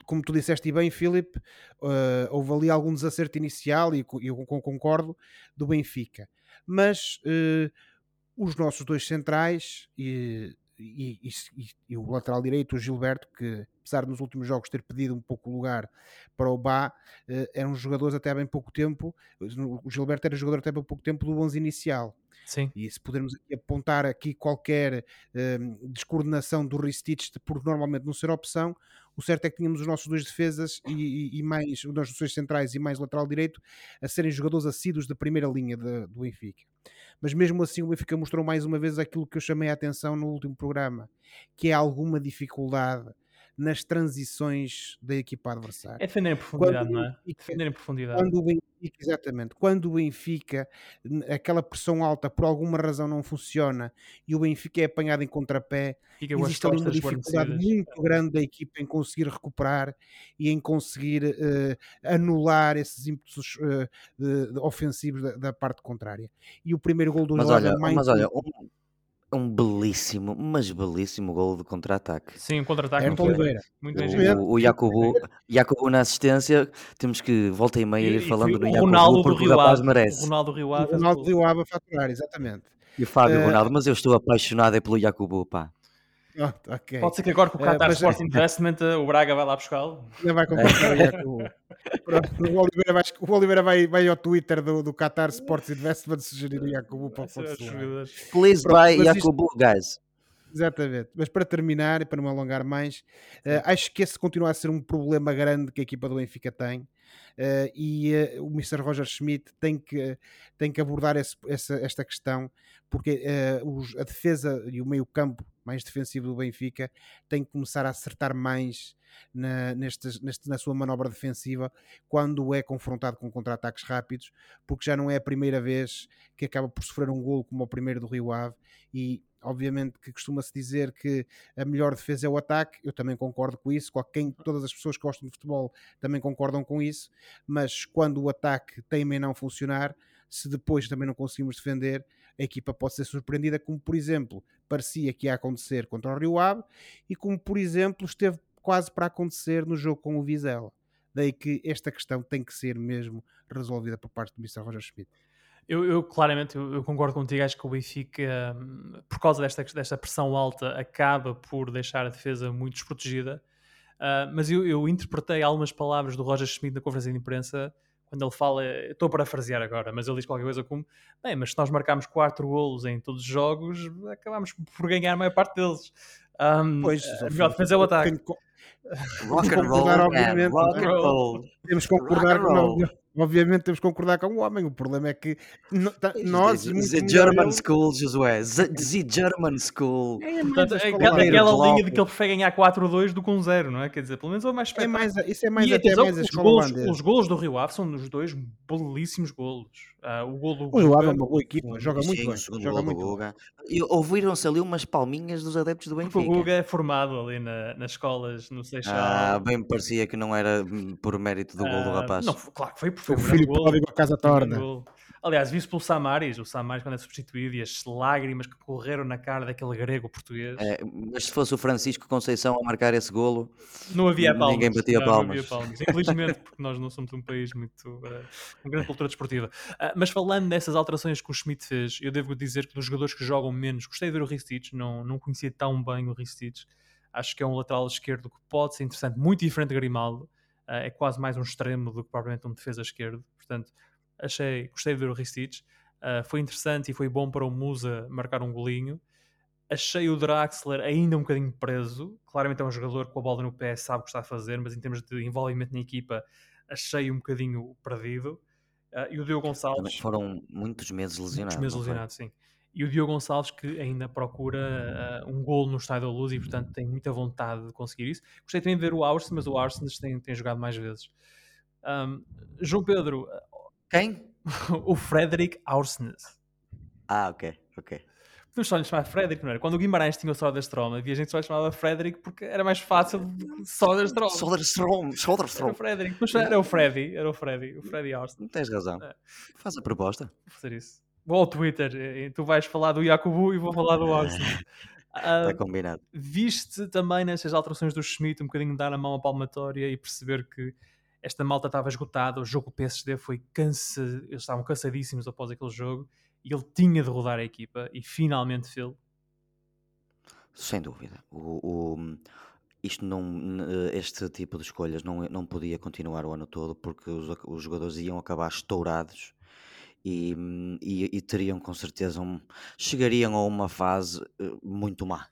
como tu disseste bem, Filipe, uh, houve ali algum desacerto inicial e eu concordo do Benfica. Mas uh, os nossos dois centrais e, e, e, e, o lateral direito, o Gilberto, que apesar de nos últimos jogos ter pedido um pouco lugar para o Bá, uh, eram jogadores até há bem pouco tempo. O Gilberto era jogador até há bem pouco tempo do 11 inicial. Sim. E se pudermos apontar aqui qualquer uh, descoordenação do Ristich por normalmente não ser opção, o certo é que tínhamos os nossos dois defesas e, e, e mais, os nossos dois centrais e mais lateral direito a serem jogadores assíduos da primeira linha de, do Benfica. Mas mesmo assim o Benfica mostrou mais uma vez aquilo que eu chamei a atenção no último programa, que é alguma dificuldade nas transições da equipa adversária. É defender em profundidade, quando não é? defender em profundidade. Quando o Benfica, exatamente, quando o Benfica, aquela pressão alta por alguma razão não funciona e o Benfica é apanhado em contrapé, Fica existe ali uma dificuldade muito grande da equipa em conseguir recuperar e em conseguir uh, anular esses ímpetos uh, de, de ofensivos da, da, parte contrária. E o primeiro gol do mas olha, mais mas olha, um um belíssimo, mas belíssimo gol de contra-ataque. Sim, um contra-ataque muito, Oliveira. muito bem O, o Jacobo, Jacobo na assistência, temos que volta e meia ir falando no Jacobo Ronaldo porque o rapaz Ave. merece. Ronaldo Rio Ave. Ronaldo Rio Ave a faturar, exatamente. E o Fábio uh, Ronaldo, mas eu estou apaixonado é pelo Jacobo, pá. Oh, okay. Pode ser que agora com o Qatar uh, Sport Investment o Braga vai lá buscá-lo. Não vai comprar o Jacobo. o Oliveira, vai, o Oliveira vai, vai ao Twitter do, do Qatar Sports Investment sugerir Jacobo para o Porto Please buy Jacobo, guys. Exatamente. Mas para terminar e para não alongar mais, uh, acho que esse continua a ser um problema grande que a equipa do Benfica tem. Uh, e uh, o Mr. Roger Schmidt tem que, tem que abordar esse, essa, esta questão, porque os, a defesa e o meio-campo mais defensivo do Benfica tem que começar a acertar mais na, neste, na sua manobra defensiva quando é confrontado com contra-ataques rápidos, porque já não é a primeira vez que acaba por sofrer um golo como o primeiro do Rio Ave e obviamente que costuma-se dizer que a melhor defesa é o ataque, eu também concordo com isso, quem, todas as pessoas que gostam de futebol também concordam com isso, mas quando o ataque tem em não funcionar, se depois também não conseguimos defender, a equipa pode ser surpreendida, como por exemplo parecia que ia acontecer contra o Rio Ave e como por exemplo esteve quase para acontecer no jogo com o Vizela. Daí que esta questão tem que ser mesmo resolvida por parte do Mr. Roger Schmidt. Eu, eu claramente eu, eu, concordo contigo, acho que o Benfica, hum, por causa desta, desta pressão alta, acaba por deixar a defesa muito desprotegida. Uh, mas eu, eu, interpretei algumas palavras do Roger Schmidt na conferência de imprensa quando ele fala, estou a parafrasear agora, mas ele diz qualquer coisa como: bem, mas se nós marcarmos 4 golos em todos os jogos, acabamos por ganhar a maior parte deles. Um, Pois, a melhor defesa é o ataque. Rock and roll, obviamente, rock and roll. Temos que concordar não, obviamente temos que concordar com o homem. O problema é que no- tá- nós The melhor German School, Josué. The, the German School. é Portanto, é aquela, linha de que ele prefere ganhar 4-2 do que um 0, não é? Quer dizer, pelo menos é o mais é mais, isso é mais e até atenção, mais a os, escola golos, holandesa. os golos do Rio Ave são dos dois belíssimos golos. Ah, o gol do O Rio Ave é uma boa equipa, joga muito Sim, bem. Joga muito bem. Guga. E ouviram-se ali umas palminhas dos adeptos do porque o Benfica. Guga é formado ali na- nas escolas no Seixal. Ah, bem me parecia que não era hum, por mérito do gol do Ah, rapaz. Não, claro que foi, porque foi O filho gol. pródigo a casa torna. Aliás, vi-se pelo Samaris, o Samaris quando é substituído e as lágrimas que correram na cara daquele grego português. É, mas se fosse o Francisco Conceição a marcar esse golo, Não havia palmas. Ninguém batia não, não palmas. havia palmas. Infelizmente, porque nós não somos um país muito. com grande cultura desportiva. Ah, mas falando dessas alterações que o Schmidt fez, eu devo dizer que dos jogadores que jogam menos, gostei de ver o Ristich, não, não conhecia tão bem o Ristich. Acho que é um lateral esquerdo que pode ser interessante, muito diferente de Grimaldo. Ah, é quase mais um extremo do que propriamente um defesa esquerdo. Portanto, achei, gostei de ver o Ristich. Ah, foi interessante e foi bom para o Musa marcar um golinho. Achei o Draxler ainda um bocadinho preso. Claramente é um jogador que com a bola no pé sabe o que está a fazer, mas em termos de envolvimento na equipa, achei um bocadinho perdido. Ah, e o Diogo também Gonçalves, foram muitos meses lesionados. muitos meses não foi? lesionado, sim. E o Diogo Gonçalves que ainda procura ah, um golo no Estádio da Luz e, portanto, tem muita vontade de conseguir isso. Gostei também de ver o Arsene, mas o Arsene tem, tem jogado mais vezes. Ahm, João Pedro, Quem? o Frederick Aursnes. Ah, ok, ok. Podemos só lhe chamar Frederick, não era? Quando o Guimarães tinha o Soderstrom, havia gente que só lhe chamava Frederick porque era mais fácil do que Soderstrom. Soderstrom, Era o Soderstrom. Frederick. Mas era o Freddy, era o Freddy, o Freddy Austin. Tens razão. É. Faz a proposta. Vou fazer isso. Vou ao Twitter, e tu vais falar do Yakubu e vou falar do Austin. Está combinado. viste também nessas alterações do Schmidt um bocadinho dar a mão à palmatória e perceber que esta malta estava esgotada, o jogo PSD foi cansa, eles estavam cansadíssimos após aquele jogo e ele tinha de rodar a equipa e finalmente fez. Sem dúvida. O, o- isto não, n- este tipo de escolhas não, não podia continuar o ano todo porque os, os jogadores iam acabar estourados e, hum, e- e teriam com certeza um, chegariam a uma fase eh, muito má.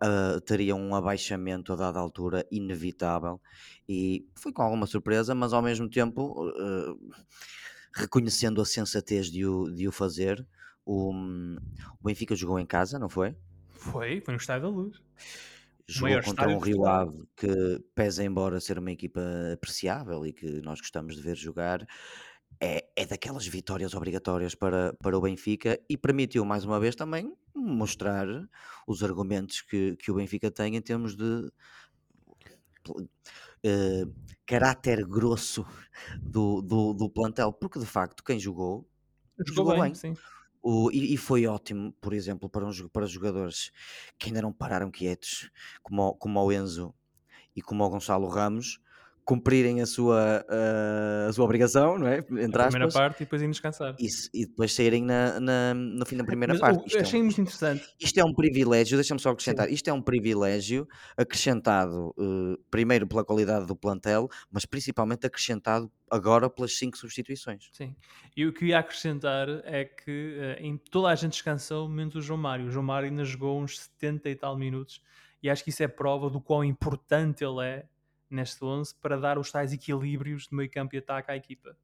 Ah, teriam um abaixamento a dada altura inevitável e foi com alguma surpresa, mas ao mesmo tempo eh, reconhecendo a sensatez de o, de o fazer. O, hum, o Benfica jogou em casa, não foi? Foi, foi no Estádio da Luz. jogou contra um Rio. Ave que, pese embora ser uma equipa apreciável e que nós gostamos de ver jogar, é, é daquelas vitórias obrigatórias para, para o Benfica e permitiu mais uma vez também mostrar os argumentos que, que o Benfica tem em termos de eh, caráter grosso do, do, do plantel, porque de facto quem jogou Jogou, Jogou bem, bem. o- e, e foi ótimo, por exemplo, para, um para jogadores que ainda não pararam quietos, como, como o Enzo e como o Gonçalo Ramos, cumprirem a sua, ah, a sua obrigação, não é? Entre primeira aspas, parte e depois ir descansar. e, se- e depois saírem na, na- no fim da primeira Mas parte. o- Isto é, achei um, muito interessante. isto é um privilégio, deixa-me só acrescentar, isto é um privilégio acrescentado eh, primeiro pela qualidade do plantel, mas principalmente acrescentado agora pelas cinco substituições. Sim. E o que ia acrescentar é que eh, em toda a gente descansou, menos o João Mário. O João Mário ainda jogou uns 70 e tal minutos e acho que isso é prova do quão importante ele é neste 11 para dar os tais equilíbrios de meio campo e ataque à equipa.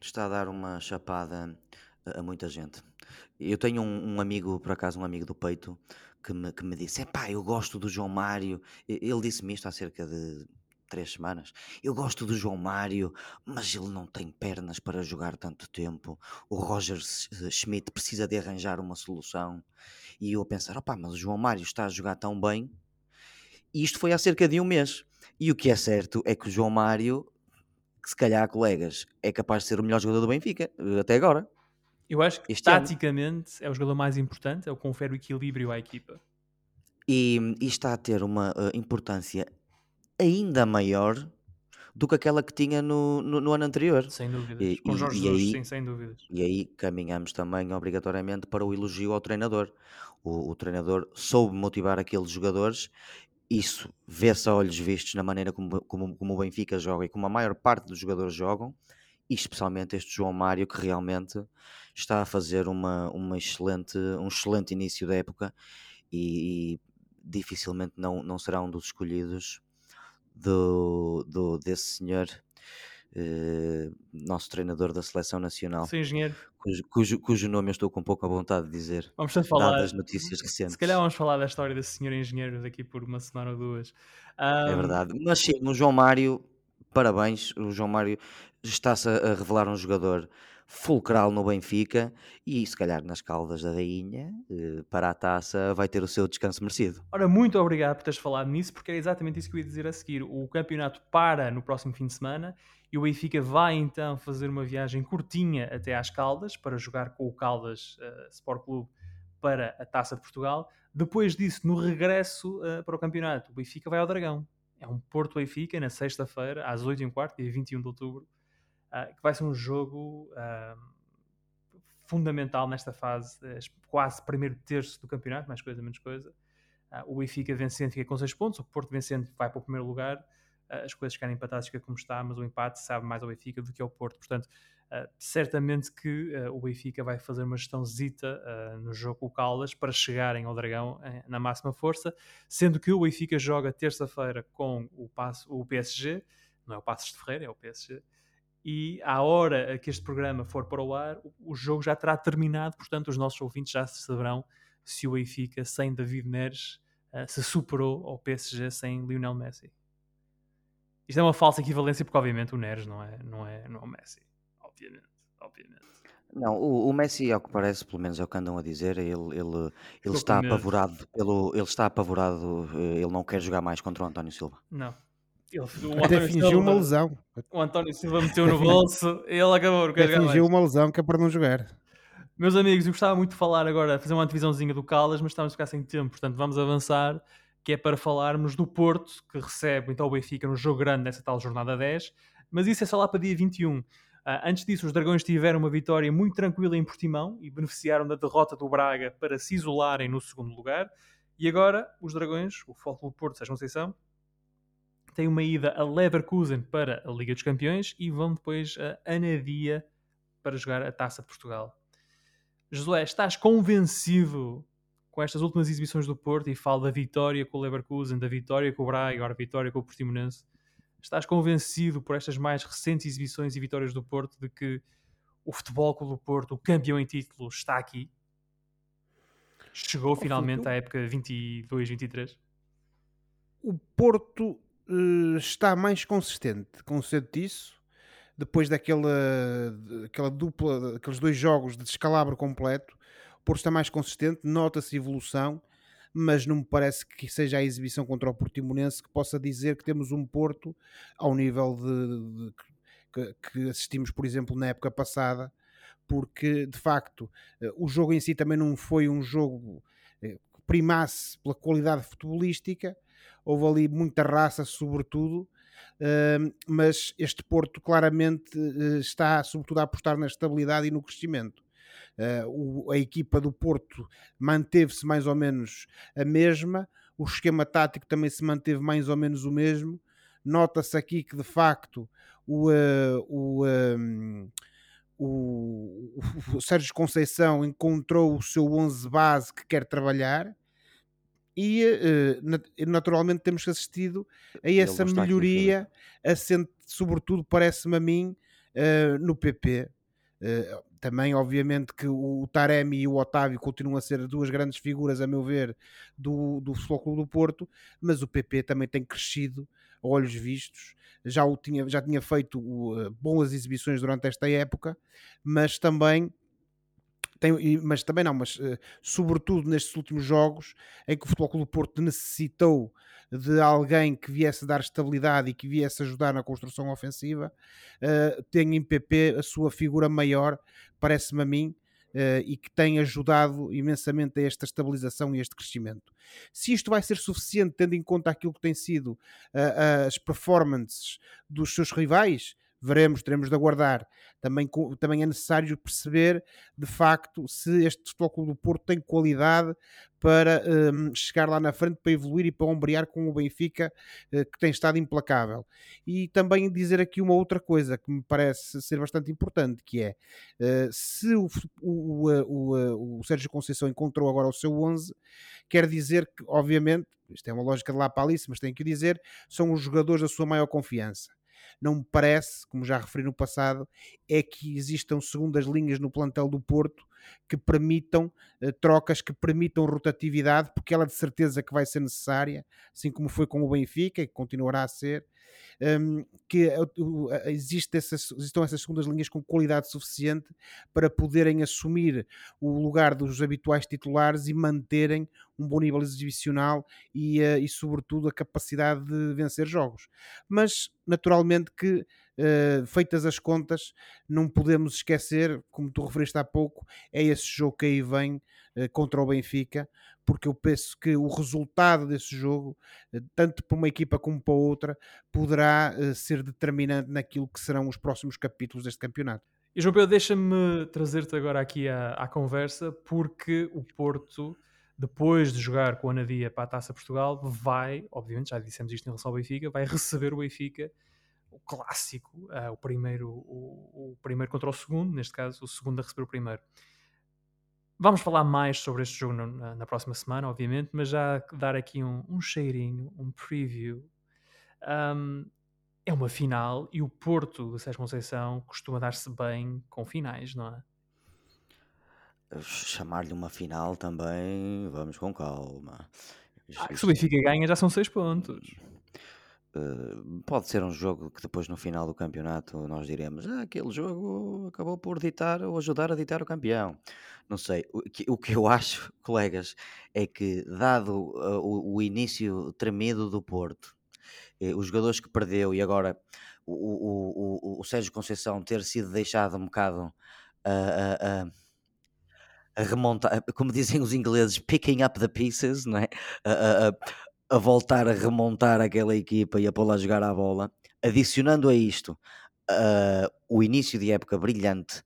está a dar uma chapada a, muita gente. Eu tenho um, um amigo, por acaso, um amigo do peito, que me, que me disse: Epá, eu gosto do João Mário. Ele disse-me isto há cerca de três semanas. Eu gosto do João Mário, mas ele não tem pernas para jogar tanto tempo. O Roger S- Schmidt precisa de arranjar uma solução. E eu a pensar: opá, mas o João Mário está a jogar tão bem. E isto foi há cerca de um mês. E o que é certo é que o João Mário que se calhar, colegas, é capaz de ser o melhor jogador do Benfica, eh, até agora. Eu acho que Este ano. taticamente é o jogador mais importante, é o que confere o equilíbrio à equipa. E, e está a ter uma eh, importância ainda maior do que aquela que tinha no, no, no ano anterior. Sem dúvidas. E- Com Jorge e Jesus, aí- sim, sem dúvidas. E aí caminhamos também obrigatoriamente para o elogio ao treinador. O, o treinador soube motivar aqueles jogadores. Isso vê-se a olhos vistos na maneira como, como, como o Benfica joga e como a maior parte dos jogadores jogam, e especialmente este João Mário que realmente está a fazer uma, uma excelente, um excelente início da época e, dificilmente não, não será um dos escolhidos do, do, desse senhor, uh, nosso treinador da seleção nacional. Sim, engenheiro. Cujo, cujo, cujo, nome eu estou com pouca vontade de dizer. Vamos falar das notícias recentes. Se calhar vamos falar da história desse senhor engenheiro daqui por uma semana ou duas. Um... É verdade. Mas sim, o João Mário, parabéns. O João Mário está-se a revelar um jogador fulcral no Benfica e se calhar nas caldas da Rainha eh, para a taça vai ter o seu descanso merecido. Ora, muito obrigado por teres falado nisso, porque é exatamente isso que eu ia dizer a seguir. O campeonato para no próximo fim de semana e o Benfica vai então fazer uma viagem curtinha até às Caldas para jogar com o Caldas uh, Sport Clube para a Taça de Portugal. Depois disso, no regresso uh, para o campeonato, o Benfica vai ao Dragão. É um Porto Benfica na sexta-feira, às 8h15, dia 21 de outubro uh, que vai ser um jogo uh, fundamental nesta fase, uh, quase primeiro terço do campeonato, mais coisa, menos coisa. o Benfica vencendo fica com 6 pontos, o Porto vencendo vai para o primeiro lugar. As coisas ficarem empatadas fica como está, mas o empate sabe mais ao Benfica do que ao Porto. Portanto, certamente que o Benfica vai fazer uma gestãozita no jogo com o Caldas para chegarem ao Dragão na máxima força, sendo que o Benfica joga terça-feira com o, passo, o PSG, não é o Passos de Ferreira, é o PSG, e à hora que este programa for para o ar, o jogo já terá terminado, portanto os nossos ouvintes já saberão se o Benfica sem David Neres uh, se superou ao PSG sem Lionel Messi. Isto é uma falsa equivalência porque obviamente o Neres não é, não é, não é o Messi, obviamente, obviamente. Não, o, o, Messi, ao que parece, pelo menos é o que andam a dizer, ele, ele, ele está apavorado pelo, ele está apavorado, eh, ele não quer jogar mais contra o António Silva. Não, ele, Até fingiu Silva, uma lesão. O António Silva meteu no bolso e ele acabou. Até fingiu uma lesão que é para não jogar. Meus amigos, eu gostava muito de falar agora, fazer uma divisãozinha do Caldas, mas estamos a ficar sem tempo, portanto vamos avançar, que é para falarmos do Porto, que recebe então o Benfica no jogo grande nessa tal jornada 10, mas isso é só lá para dia 21. Uh, ah, antes disso, os Dragões tiveram uma vitória muito tranquila em Portimão e beneficiaram da derrota do Braga para se isolarem no segundo lugar. E agora, os Dragões, o Futebol Porto, Sérgio Conceição, tem uma ida a Leverkusen para a Liga dos Campeões e vão depois a Anadia para jogar a Taça de Portugal. Josué, estás convencido com estas últimas exibições do Porto e falo da vitória com o Leverkusen, da vitória com o Braga, agora a vitória com o Portimonense. Estás convencido por estas mais recentes exibições e vitórias do Porto de que o Futebol Clube do Porto, o campeão em título, está aqui? Chegou finalmente à época 22-23? O Porto uh, está mais consistente, consciente disso, depois daquela, daquela dupla, daqueles dois jogos de descalabro completo, Porto está mais consistente, nota-se evolução, mas não me parece que seja a exibição contra o Portimonense que possa dizer que temos um Porto ao nível de, de que, que assistimos, por exemplo, na época passada, porque de facto eh, o jogo em si também não foi um jogo eh, que primasse pela qualidade futebolística, houve ali muita raça, sobretudo, uh, mas este Porto claramente está, sobretudo, a apostar na estabilidade e no crescimento. Uh, o, a equipa do Porto manteve-se mais ou menos a mesma, o esquema tático também se manteve mais ou menos o mesmo. Nota-se aqui que, de facto, o, o, um, o, o Sérgio Conceição encontrou o seu 11 base que quer trabalhar e uh, naturalmente temos assistido a essa melhoria, assente sobretudo, parece-me a mim, uh, no PP. Eh, também, obviamente, que o Taremi e o Otávio continuam a ser duas grandes figuras, a meu ver, do, do Futebol Clube do Porto, mas o PP também tem crescido a olhos vistos. Já, o tinha, já tinha feito boas exibições durante esta época, mas também tem, mas também não, mas uh, sobretudo nestes últimos jogos em que o Futebol Clube do Porto necessitou de alguém que viesse dar estabilidade e que viesse ajudar na construção ofensiva, uh, tem em PP a sua figura maior, parece-me a mim, Uh, e que tem ajudado imensamente a esta estabilização e este crescimento. Se isto vai ser suficiente, tendo em conta aquilo que tem sido uh, as performances dos seus rivais, veremos, teremos de aguardar. Também, também é necessário perceber, de facto, se este Futebol Clube do Porto tem qualidade para um, chegar lá na frente, para evoluir e para ombrear com o Benfica, uh, que tem estado implacável. E também dizer aqui uma outra coisa que me parece ser bastante importante, que é, uh, se o, o, o, o, Sérgio Conceição encontrou agora o seu 11, quer dizer que, obviamente, isto é uma lógica de lá para Alice, mas tenho que dizer, são os jogadores da sua maior confiança não me parece, como já referi no passado, é que existam segundas linhas no plantel do Porto que permitam uh, trocas, que permitam rotatividade, porque ela de certeza que vai ser necessária, assim como foi com o Benfica e continuará a ser, um, que uh, existe essas, existam essas segundas linhas com qualidade suficiente para poderem assumir o lugar dos habituais titulares e manterem um bom nível exibicional e, uh, e sobretudo, a capacidade de vencer jogos. Mas, naturalmente, que Uh, feitas as contas, não podemos esquecer, como tu referiste há pouco, é esse jogo que aí vem uh, contra o Benfica, porque eu penso que o resultado desse jogo, uh, tanto para uma equipa como para outra, poderá ser determinante naquilo que serão os próximos capítulos deste campeonato. E João Pedro, deixa-me trazer-te agora aqui à, à, conversa, porque o Porto, depois de jogar com a Nadia para a Taça Portugal, vai, obviamente, já dissemos isto em relação ao Benfica, vai receber o Benfica o clássico, uh, o, primeiro, o, o, primeiro contra o segundo, neste caso, o segundo a receber o primeiro. Vamos falar mais sobre este jogo na, na, próxima semana, obviamente, mas já dar aqui um, um cheirinho, um preview. Um, é uma final e o Porto de Sérgio Conceição costuma dar-se bem com finais, não é? Chamar-lhe uma final também, vamos com calma. Ah, se o Benfica ganha já são seis pontos. Uh, pode ser um jogo que depois no final do campeonato nós diremos ah, aquele jogo acabou por ditar ou ajudar a ditar o campeão. Não sei. O que, o que eu acho, colegas, é que dado uh, o, o, início tremido do Porto, eh, os jogadores que perdeu e agora o, o, o, o Sérgio Conceição ter sido deixado um bocado a, a remontar, como dizem os ingleses, picking up the pieces, não é? A, a, a voltar a remontar aquela equipa e a pô-la a jogar à bola, adicionando a isto uh, o início de época brilhante,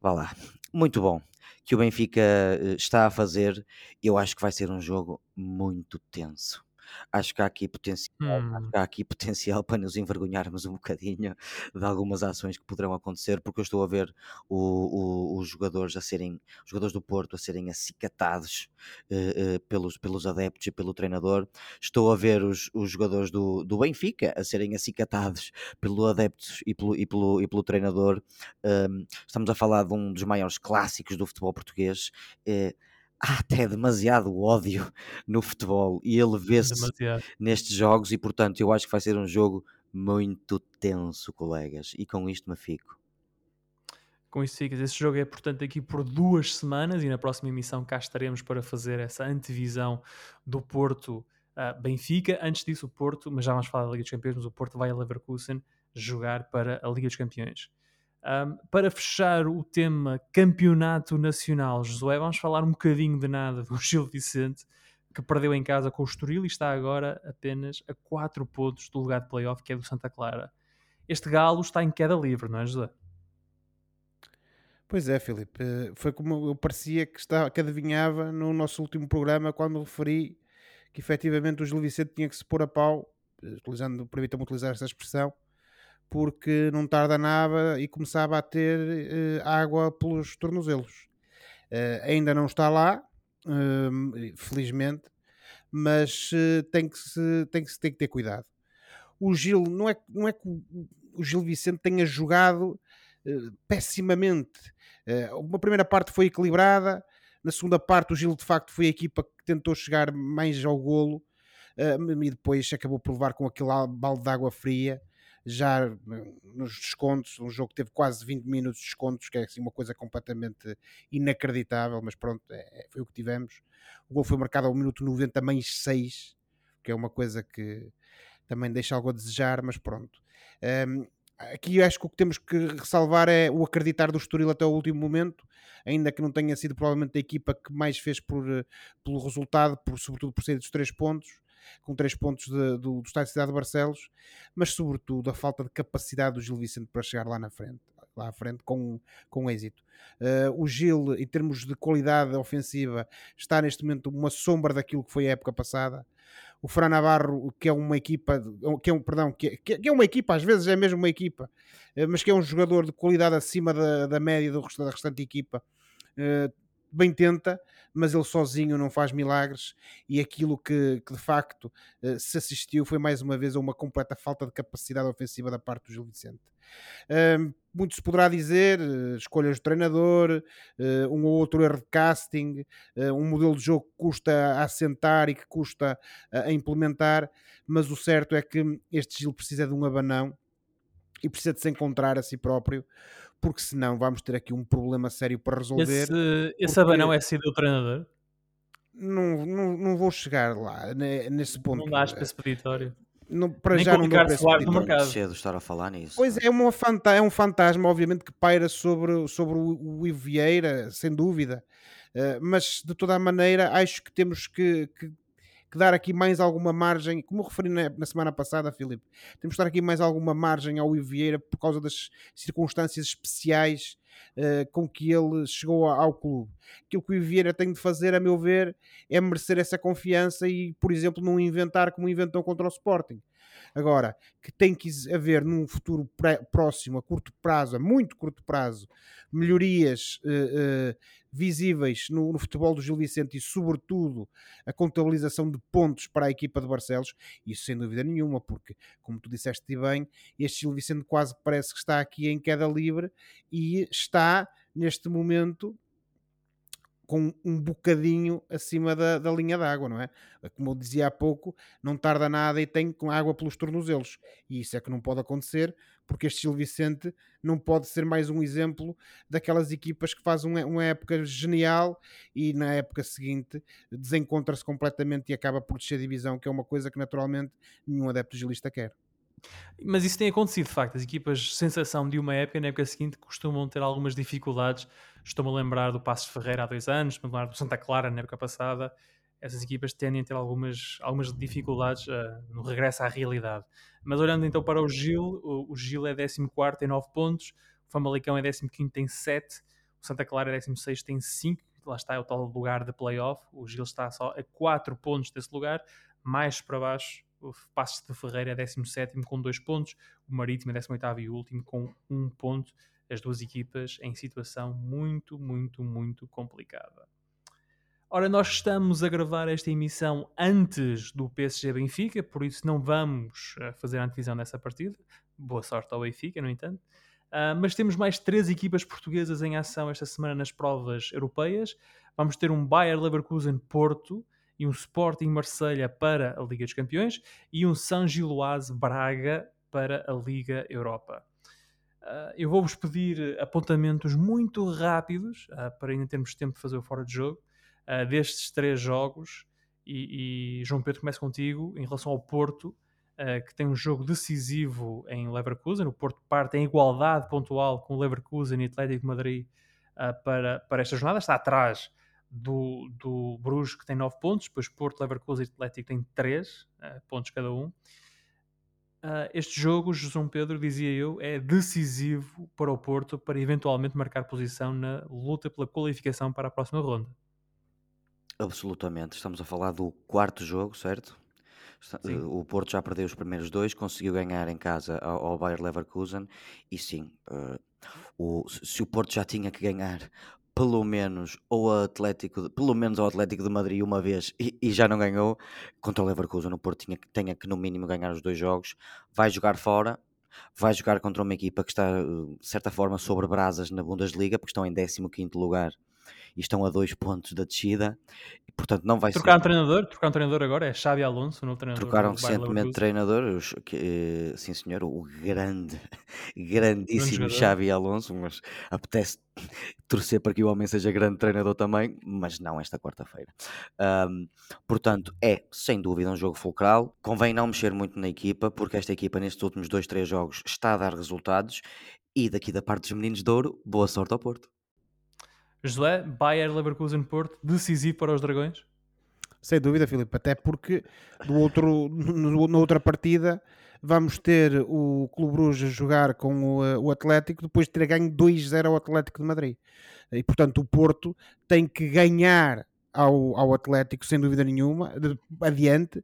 vá lá, muito bom, que o Benfica eh, está a fazer, eu acho que vai ser um jogo muito tenso acho que há aqui potencial, hum. há aqui potencial para nos envergonharmos um bocadinho de algumas ações que poderão acontecer, porque eu estou a ver o, o, os jogadores a serem, os jogadores do Porto a serem acicatados uh, uh, pelos, pelos adeptos e pelo treinador, estou a ver os, os jogadores do, do Benfica a serem acicatados pelos adeptos e pelo, e pelo, e pelo treinador. Um, estamos a falar de um dos maiores clássicos do futebol português. Uh, há até demasiado ódio no futebol e ele vê-se nestes jogos e portanto eu acho que vai ser um jogo muito tenso, colegas, e com isto me fico. Com isto ficas. Esse jogo é, portanto, aqui por duas semanas e na próxima emissão cá estaremos para fazer essa antevisão do Porto uh, Benfica. Antes disso, o Porto, mas já vamos falar da Liga dos Campeões, mas o Porto vai a Leverkusen jogar para a Liga dos Campeões. Um, para fechar o tema campeonato nacional, Josué, vamos falar um bocadinho de nada do Gil Vicente, que perdeu em casa com o Estoril e está agora apenas a 4 pontos do lugar de playoff, que é do Santa Clara. Este galo está em queda livre, não é, José? Pois é, Filipe. Foi como eu parecia que, estava, que adivinhava no nosso último programa quando referi que efetivamente o Gil Vicente tinha que se pôr a pau, utilizando, permita-me utilizar esta expressão, porque não tarda nada e começava a ter uh, água pelos tornozelos. Uh, ainda não está lá, uh, felizmente, mas eh, tem, que se, tem, que se, tem que ter cuidado. O Gil, não é, não é que o Gil Vicente tenha jogado pessimamente. uma primeira parte foi equilibrada, na segunda parte o Gil de facto foi a equipa que tentou chegar mais ao golo e depois acabou por levar com aquele balde de água fria já nos descontos, um jogo que teve quase 20 minutos de descontos, que é assim uma coisa completamente inacreditável, mas pronto, é, é foi o que tivemos. O gol foi marcado ao minuto 90 mais 6, que é uma coisa que também deixa algo a desejar, mas pronto. Um, aqui acho que o que temos que ressalvar é o acreditar do Estoril até o último momento, ainda que não tenha sido provavelmente a equipa que mais fez por, pelo resultado, por, sobretudo por sair dos três pontos, com três pontos de, do, do Estádio de Cidade de Barcelos, mas sobretudo a falta de capacidade do Gil Vicente para chegar lá na frente, lá à frente com, com êxito. Uh, o Gil, em termos de qualidade ofensiva, está neste momento uma sombra daquilo que foi a época passada o Fran Navarro, que é uma equipa, que é um, perdão, que é, que é uma equipa, às vezes é mesmo uma equipa, eh, mas que é um jogador de qualidade acima da, da média do, da restante equipa, eh, bem tenta, mas ele sozinho não faz milagres e aquilo que, que de facto uh, se assistiu foi mais uma vez a uma completa falta de capacidade ofensiva da parte do Gil Vicente. Muito se poderá dizer, uh, escolhas do treinador, uh, um ou outro erro de casting, um modelo de jogo que custa a assentar e que custa a implementar, mas o certo é que este Gil precisa de um abanão e precisa de se encontrar a si próprio porque senão vamos ter aqui um problema sério para resolver. Esse, esse abanão é sido o treinador? Não, não, não vou chegar lá nesse ponto. Não dás para esse peditório. Não, para Nem já não dou para no mercado. cedo estar a falar nisso. Pois é, uma fanta é um fantasma, obviamente, que paira sobre, sobre o, o Ivo Vieira, sem dúvida. Uh, mas de toda a maneira, acho que temos que, que que dar aqui mais alguma margem, como referi na, na semana passada, Filipe, temos que dar aqui mais alguma margem ao Vieira por causa das circunstâncias especiais uh, com que ele chegou ao clube. Aquilo que o Vieira tem de fazer, a meu ver, é merecer essa confiança e, por exemplo, não inventar como inventou contra o Sporting. Agora, que tem que haver num futuro próximo, a curto prazo, a muito curto prazo, melhorias uh, uh, visíveis no, no, futebol do Gil Vicente e, sobretudo, a contabilização de pontos para a equipa de Barcelos, isso sem dúvida nenhuma, porque, como tu disseste bem, este Gil Vicente quase parece que está aqui em queda livre e está, neste momento, com um bocadinho acima da, da linha d'água, não é? Como eu dizia há pouco, não tarda nada e tem com água pelos tornozelos. E isso é que não pode acontecer, porque este Gil Vicente não pode ser mais um exemplo daquelas equipas que fazem uma, uma época genial e na época seguinte desencontra-se completamente e acaba por descer divisão, que é uma coisa que naturalmente nenhum adepto gilista quer. Mas isso tem acontecido, de facto. As equipas sensação de uma época, na época seguinte, costumam ter algumas dificuldades. Estou-me a lembrar do Passos Ferreira há dois anos, estou-me a lembrar do Santa Clara na época passada. Essas equipas tendem a ter algumas, algumas dificuldades uh, no regresso à realidade. Mas olhando então para o Gil, o, o Gil é 14 em 9 pontos, o Famalicão é 15 tem 7, o Santa Clara é 16 tem 5, lá está é o tal lugar de playoff. O Gil está só a 4 pontos desse lugar, mais para baixo o Passos de Ferreira é 17 com 2 pontos, o Marítimo é 18 e último com 1 um ponto. As duas equipas em situação muito, muito, muito complicada. Ora, nós estamos a gravar esta emissão antes do PSG Benfica, por isso não vamos eh, fazer a antevisão dessa partida. Boa sorte ao Benfica, no entanto. Uh, mas temos mais três equipas portuguesas em ação esta semana nas provas europeias. Vamos ter um Bayer Leverkusen Porto, e um Sporting Marselha para a Liga dos Campeões e um San Giloase Braga para a Liga Europa. Uh, eu vou-vos pedir apontamentos muito rápidos uh, para ainda termos tempo de fazer o fora de jogo uh, destes três jogos. E, e, João Pedro, começa contigo em relação ao Porto, que tem um jogo decisivo em Leverkusen. O Porto parte em igualdade pontual com o Leverkusen e Atlético de Madrid para, para esta jornada. Está atrás do, do Bruges, que tem 9 pontos, depois Porto, Leverkusen e Atlético têm 3 uh, eh, pontos cada um. Uh, este jogo, João Pedro, dizia eu, é decisivo para o Porto para eventualmente marcar posição na luta pela qualificação para a próxima ronda. Absolutamente. Estamos a falar do quarto jogo, certo? Sim. O Porto já perdeu os primeiros dois, conseguiu ganhar em casa ao, ao Bayer Leverkusen e sim, uh, o, se o Porto já tinha que ganhar pelo menos ou Atlético, pelo menos ao Atlético de Madrid uma vez e, e, já não ganhou contra o Leverkusen, o Porto tinha, tenha que no mínimo ganhar os dois jogos, vai jogar fora, vai jogar contra uma equipa que está de certa forma sobre brasas na Bundesliga, porque estão em 15º lugar e estão a dois pontos da descida. E, portanto, não vai trocar ser... um treinador, trocar um treinador agora é Xavi Alonso, no treinador. Trocaram recentemente treinador, os, que, sim senhor, o grande, grandíssimo Xavi Alonso, mas apetece torcer para que o homem seja grande treinador também, mas não esta quarta-feira. Um, portanto, é sem dúvida um jogo fulcral. Convém não mexer muito na equipa, porque esta equipa nestes últimos dois, três jogos está a dar resultados. E daqui da parte dos meninos de ouro, boa sorte ao Porto. José, Bayer Leverkusen Porto, decisivo para os Dragões? Sem dúvida, Filipe, até porque do outro, no, na outra partida vamos ter o Clube Bruges jogar com o, eh, o Atlético depois de ter ganho 2-0 ao Atlético de Madrid. E portanto o Porto tem que ganhar ao, ao Atlético, sem dúvida nenhuma, de, adiante,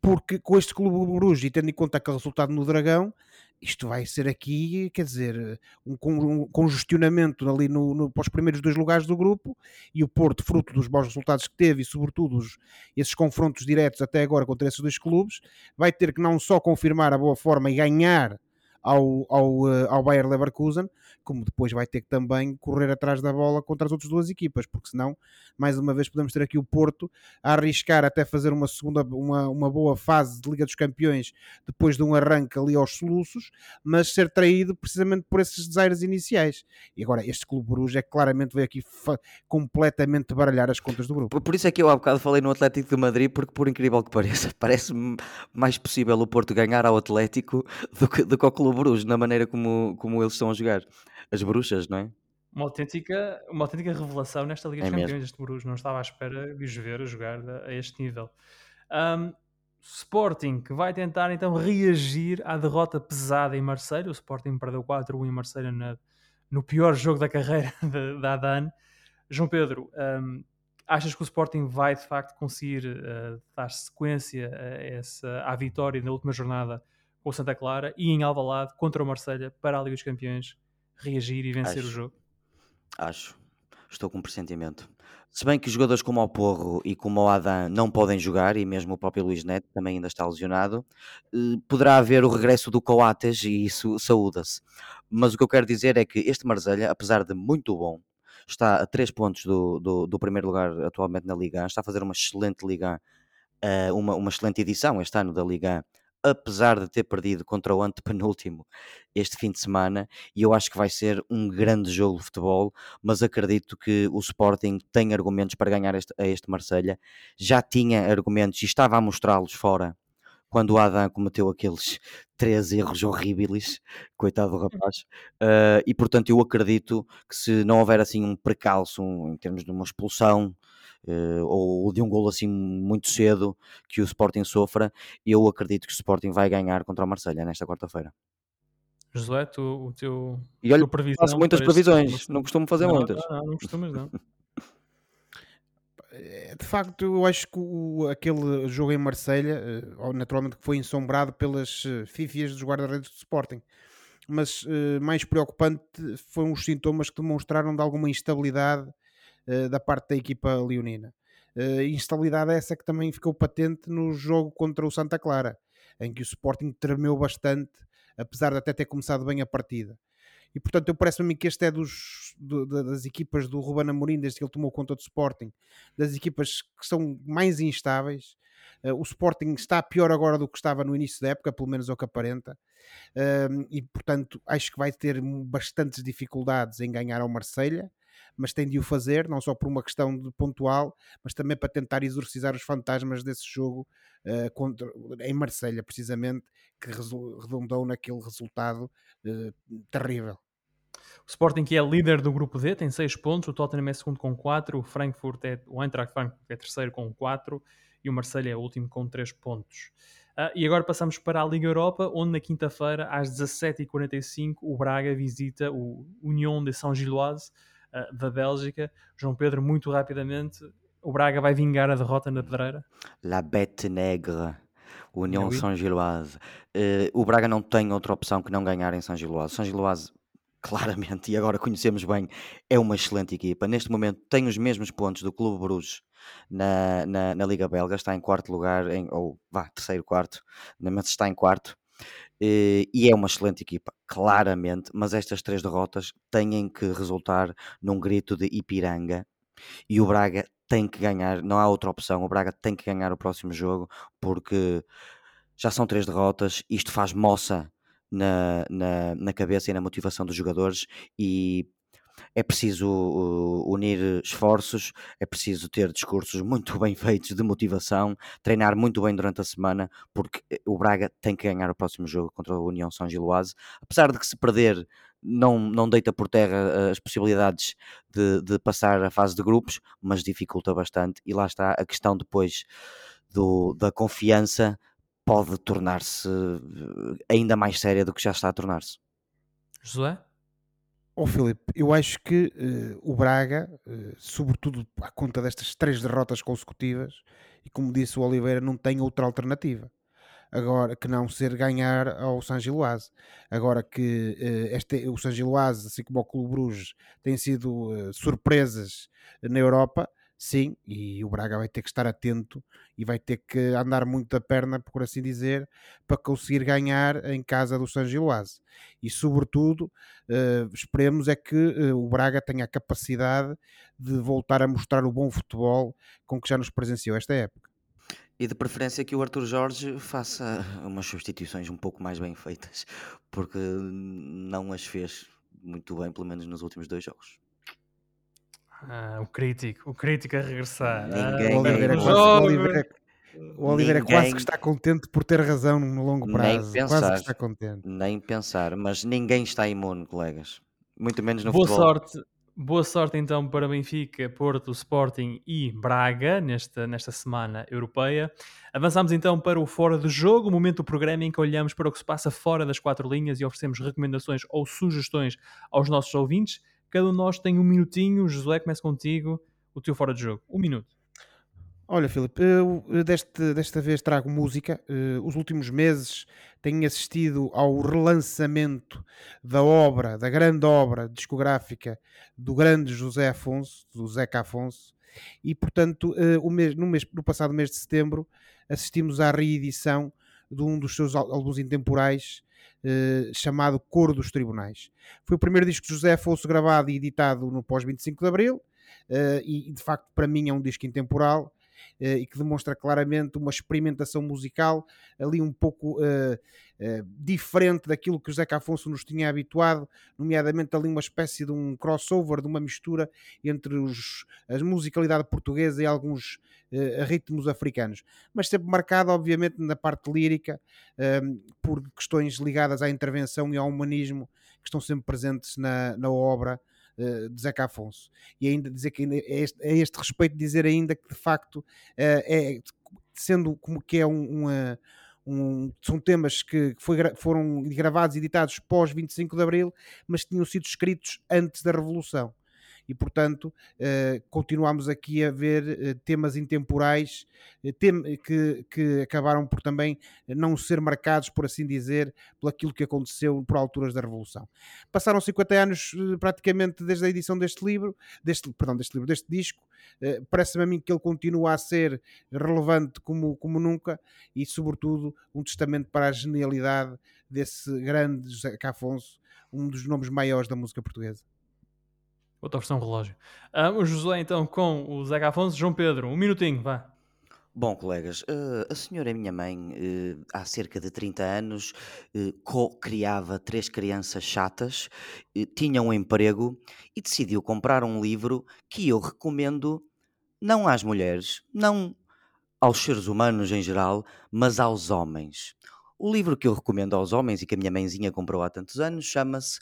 porque com este Clube Bruges e tendo em conta aquele resultado no Dragão, isto vai ser aqui, quer dizer, um, congestionamento ali no, no, para os primeiros dois lugares do grupo e o Porto, fruto dos bons resultados que teve e sobretudo os, esses confrontos diretos até agora contra esses dois clubes, vai ter que não só confirmar a boa forma e ganhar ao, ao, eh, ao Bayer Leverkusen, como depois vai ter que também correr atrás da bola contra as outras duas equipas, porque senão, mais uma vez, podemos ter aqui o Porto a arriscar até fazer uma segunda, uma, uma boa fase de Liga dos Campeões depois de um arranque ali aos soluços, mas ser traído precisamente por esses desaires iniciais. E agora, este Clube Bruges é claramente veio aqui completamente baralhar as contas do grupo. Por, por, isso é que eu há bocado falei no Atlético de Madrid, porque por incrível que pareça, parece mais possível o Porto ganhar ao Atlético do que, do que ao Clube Bruges, na maneira como, como eles estão a jogar. As bruxas, não é? Uma autêntica, uma autêntica revelação nesta Liga é dos Campeões, este Bruges. Não estava à espera de os ver a jogar a este nível. Um, Sporting, que vai tentar então reagir à derrota pesada em Marseille. O Sporting perdeu 4-1 em Marseille na, no pior jogo da carreira da Adan. João Pedro, um, achas que o Sporting vai de facto conseguir uh, dar sequência a essa, à vitória na última jornada com o Santa Clara e em Alvalade contra o Marselha para a Liga dos Campeões reagir e vencer acho, o jogo? Acho. Estou com um pressentimento. Se bem que jogadores como o Porro e como o Adam não podem jogar, e mesmo o próprio Luís Neto também ainda está lesionado, eh, poderá haver o regresso do Coates e isso saúda-se. Mas o que eu quero dizer é que este Marselha, apesar de muito bom, está a 3 pontos do, do, do, primeiro lugar atualmente na Liga, está a fazer uma excelente Liga, eh, uma, uma excelente edição este ano da Liga apesar de ter perdido contra o antepenúltimo este fim de semana, e eu acho que vai ser um grande jogo de futebol, mas acredito que o Sporting tem argumentos para ganhar este, a este Marselha já tinha argumentos e estava a mostrá-los fora quando o Adam cometeu aqueles três erros horríveis, coitado do hum. rapaz, uh, e portanto eu acredito que se não houver assim um precalço um, em termos de uma expulsão ou de um golo assim muito cedo que o Sporting sofra, eu acredito que o Sporting vai ganhar contra o Marselha nesta quarta-feira. Josué, tu, o teu, e olha, faço muitas previsões, não costumo fazer não, muitas. Não, não, não costumas não. Eh, de facto, eu acho que o, aquele jogo em Marselha, eh, naturalmente que foi ensombrado pelas fifias dos guarda-redes do Sporting, mas mais preocupante foram os sintomas que demonstraram de alguma instabilidade eh, da parte da equipa leonina. Uh, instabilidade essa que também ficou patente no jogo contra o Santa Clara, em que o Sporting tremeu bastante, apesar de até ter começado bem a partida. E portanto, eu parece-me que este é dos, do, das equipas do Ruben Amorim, desde que ele tomou conta do Sporting, das equipas que são mais instáveis. Uh, o Sporting está pior agora do que estava no início da época, pelo menos é o que aparenta. Uh, e portanto, acho que vai ter bastantes dificuldades em ganhar ao Marselha mas tem de o fazer, não só por uma questão de pontual, mas também para tentar exorcizar os fantasmas desse jogo uh, contra, em Marselha, precisamente, que redundou naquele resultado uh, terrível. O Sporting que é líder do grupo D tem 6 pontos, o Tottenham é segundo com 4, o Frankfurt é, o Eintracht Frankfurt é terceiro com 4 e o Marselha é o último com 3 pontos. Uh, e agora passamos para a Liga Europa, onde na quinta-feira, às 17h45, o Braga visita o Union de Saint-Gilloise uh, da Bélgica. João Pedro, muito rapidamente, o Braga vai vingar a derrota na pedreira? La Bête Negra. União oui. São Giloase. Uh, o Braga não tem outra opção que não ganhar em São Giloase. São Giloase, claramente, e agora conhecemos bem, é uma excelente equipa. Neste momento tem os mesmos pontos do Clube Bruges na, na, na Liga Belga, está em quarto lugar, em, ou vá, terceiro, quarto, mas está em quarto. Eh, e é uma excelente equipa, claramente, mas estas três derrotas têm que resultar num grito de Ipiranga e o Braga tem que ganhar, não há outra opção. O Braga tem que ganhar o próximo jogo porque já são três derrotas, isto faz moça na, na, na cabeça e na motivação dos jogadores e é preciso uh, unir esforços, é preciso ter discursos muito bem feitos de motivação, treinar muito bem durante a semana, porque eh, o Braga tem que ganhar o próximo jogo contra a União São Giloase. Apesar de que se perder não, não deita por terra as possibilidades de, de passar a fase de grupos, mas dificulta bastante. E lá está a questão depois do, da confiança pode tornar-se ainda mais séria do que já está a tornar-se. José? Ó oh, Filipe, eu acho que uh, o Braga, uh, sobretudo à conta destas três derrotas consecutivas, e como disse o Oliveira, não tem outra alternativa agora que não ser ganhar ao San Giloase. Agora que uh, este, o San Giloase, assim como o Clube Bruges, têm sido surpresas na Europa, sim, e o Braga vai ter que estar atento e vai ter que andar muito a perna, por assim dizer, para conseguir ganhar em casa do San Giloase. E sobretudo, uh, esperemos é que uh, o Braga tenha a capacidade de voltar a mostrar o bom futebol com que já nos presenciou esta época. E de preferência que o Arthur Jorge faça umas substituições um pouco mais bem feitas, porque não as fez muito bem, pelo menos nos últimos dois jogos. Ah, o crítico, o crítico a regressar. Ninguém, o Oliveira, é nem- quase, o Oliveira, o Oliveira é quase Ninguém- que está contente por ter razão no longo Nem prazo. Quase pensar. que está contente. Nem pensar, mas ninguém está imune, colegas. Muito menos no Boa futebol. sorte, boa sorte então para Benfica, Porto, Sporting e Braga nesta, nesta semana europeia. Avançamos então para o Fora do Jogo, o momento do programa em que olhamos para o que se passa fora das quatro linhas e oferecemos recomendações ou sugestões aos nossos ouvintes. Cada um de nós tem um minutinho. Josué, começa contigo o teu Fora do Jogo. Um minuto. Olha, Filipe, eu eh, deste, desta vez trago música. Eh, os últimos meses tenho assistido ao relançamento da obra, da grande obra discográfica do grande José Afonso, do Zeca Afonso, e portanto, eh, o mês, no, mês, no passado mês de setembro, assistimos à reedição de um dos seus álbuns intemporais eh, chamado Coro dos Tribunais. Foi o primeiro disco de José Afonso gravado e editado no pós-25 de Abril, eh, e de facto para mim é um disco intemporal e que demonstra claramente uma experimentação musical ali um pouco eh, eh, diferente daquilo que o Zeca Afonso nos tinha habituado, nomeadamente ali uma espécie de um crossover, de uma mistura entre os, a musicalidade portuguesa e alguns eh, ritmos africanos, mas sempre marcado obviamente na parte lírica eh, por questões ligadas à intervenção e ao humanismo que estão sempre presentes na, na obra eh, de Zeca Afonso e ainda dizer que é este, é este respeito dizer ainda que de facto eh, é sendo como que é um, um- são temas que foi foram gravados e editados pós 25 de Abril, mas tinham sido escritos antes da Revolução. E, portanto, eh, continuamos aqui a ver eh, temas intemporais eh, que, que acabaram por também não ser marcados, por assim dizer, por aquilo que aconteceu por alturas da Revolução. Passaram 50 anos praticamente desde a edição deste livro, deste, perdão, deste livro, deste disco. Parece-me a mim que ele continua a ser relevante como, como nunca e, sobretudo, um testamento para a genialidade desse grande José Afonso, um dos nomes maiores da música portuguesa. Outra versão relógio. Ah, o então com o Zeca Afonso. João Pedro, um minutinho, vá. Bom, colegas, eh, a senhora minha mãe, eh, há cerca de 30 anos, eh, co-criava três crianças chatas, tinha um emprego e decidiu comprar um livro que eu recomendo não às mulheres, não aos seres humanos em geral, mas aos homens. O livro que eu recomendo aos homens e que a minha mãezinha comprou há tantos anos chama-se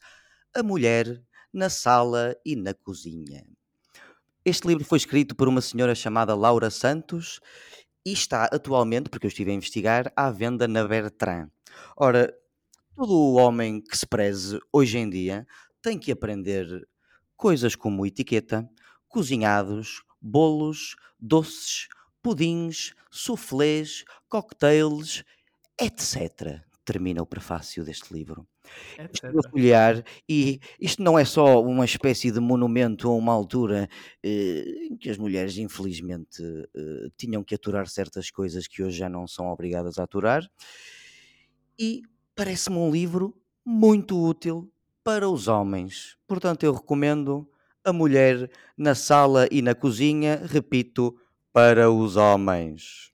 A Mulher na Sala e na Cozinha. Este livro foi escrito por uma senhora chamada Laura Santos e está atualmente, porque eu estive a investigar, à venda na Bertrand. Ora, todo o homem que se preze hoje em dia tem que aprender coisas como etiqueta, cozinhados, bolos, doces, pudins, soufflés, cocktails, etc. Termina o prefácio deste livro. A folhear e isto não é só uma espécie de monumento a uma altura eh, em que as mulheres, infelizmente, eh, tinham que aturar certas coisas que hoje já não são obrigadas a aturar. E parece-me um livro muito útil para os homens. Portanto, eu recomendo A Mulher na Sala e na Cozinha, repito, para os homens.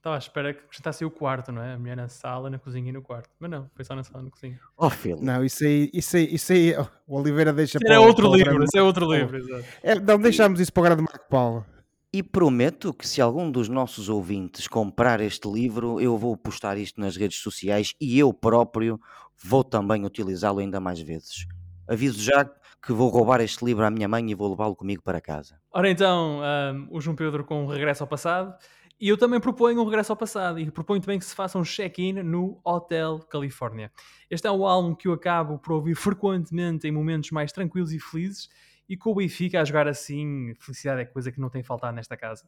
Estava à espera que acrescentasse o quarto, não é? A mulher na sala, na cozinha e no quarto. Mas não, foi só na sala e na cozinha. Ó filho, Não, isso aí, isso aí, isso aí o Oliveira deixa Isso para é outro para livro, grande isso é outro livro, exato. É, não, deixamos isso para o grande Marco Paulo. E prometo que se algum dos nossos ouvintes comprar este livro, eu vou postar isto nas redes sociais e eu próprio vou também utilizá-lo ainda mais vezes. Aviso já que vou roubar este livro à minha mãe e vou levá-lo comigo para casa. Ora então, um, o João Pedro com um regresso ao passado. E eu também proponho um regresso ao passado e proponho também que se faça um check-in no Hotel Califórnia. Este é um álbum que eu acabo por ouvir frequentemente em momentos mais tranquilos e felizes e com o Benfica a jogar assim, felicidade é coisa que não tem faltado nesta casa.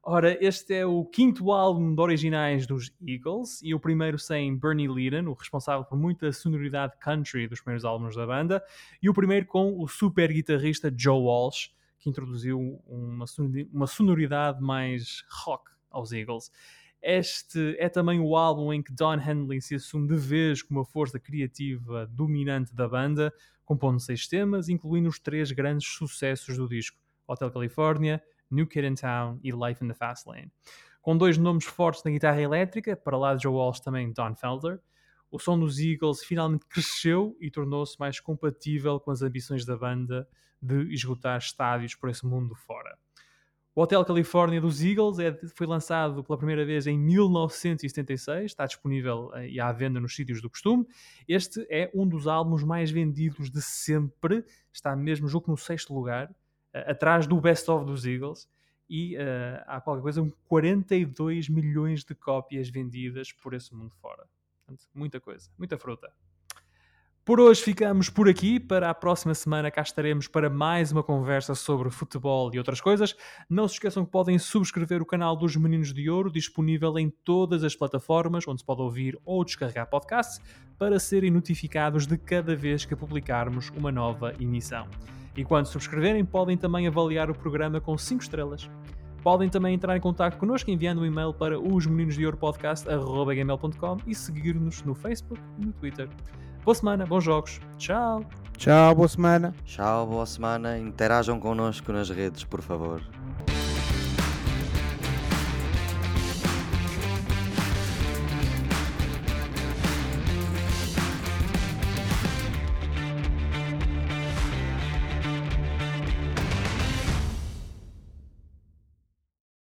Ora, este é o quinto álbum de originais dos Eagles e o primeiro sem Bernie Leadon, o responsável por muita sonoridade country dos primeiros álbuns da banda, e o primeiro com o super guitarrista Joe Walsh, que introduziu uma sonoridade mais rock aos Eagles. Este é também o álbum em que Don Henley se assume de vez como a força criativa dominante da banda, compondo seis temas, incluindo os três grandes sucessos do disco: Hotel California, New Kid in Town e Life in the Fast Lane. Com dois nomes fortes na guitarra elétrica, para lá de Joe Walsh também Don Felder, o som dos Eagles finalmente cresceu e tornou-se mais compatível com as ambições da banda de esgotar estádios por esse mundo fora. O Hotel California dos Eagles é, foi lançado pela primeira vez em 1976, está disponível eh, e à venda nos sítios do costume. Este é um dos álbuns mais vendidos de sempre, está mesmo, julgo no sexto lugar, uh, atrás do Best of dos Eagles, e uh, há qualquer coisa, 42 milhões de cópias vendidas por esse mundo fora. Portanto, muita coisa, muita fruta. Por hoje ficamos por aqui. Para a próxima semana cá estaremos para mais uma conversa sobre futebol e outras coisas. Não se esqueçam que podem subscrever o canal dos Meninos de Ouro, disponível em todas as plataformas onde se pode ouvir ou descarregar podcasts, para serem notificados de cada vez que publicarmos uma nova emissão. E quando subscreverem, podem também avaliar o programa com 5 estrelas. Podem também entrar em contato connosco enviando um e-mail para os meninos de ouro podcast.gmail.com e seguir-nos no Facebook e no Twitter. Boa semana, bons jogos. Tchau. Tchau, boa semana. Tchau, boa semana. Interajam connosco nas redes, por favor.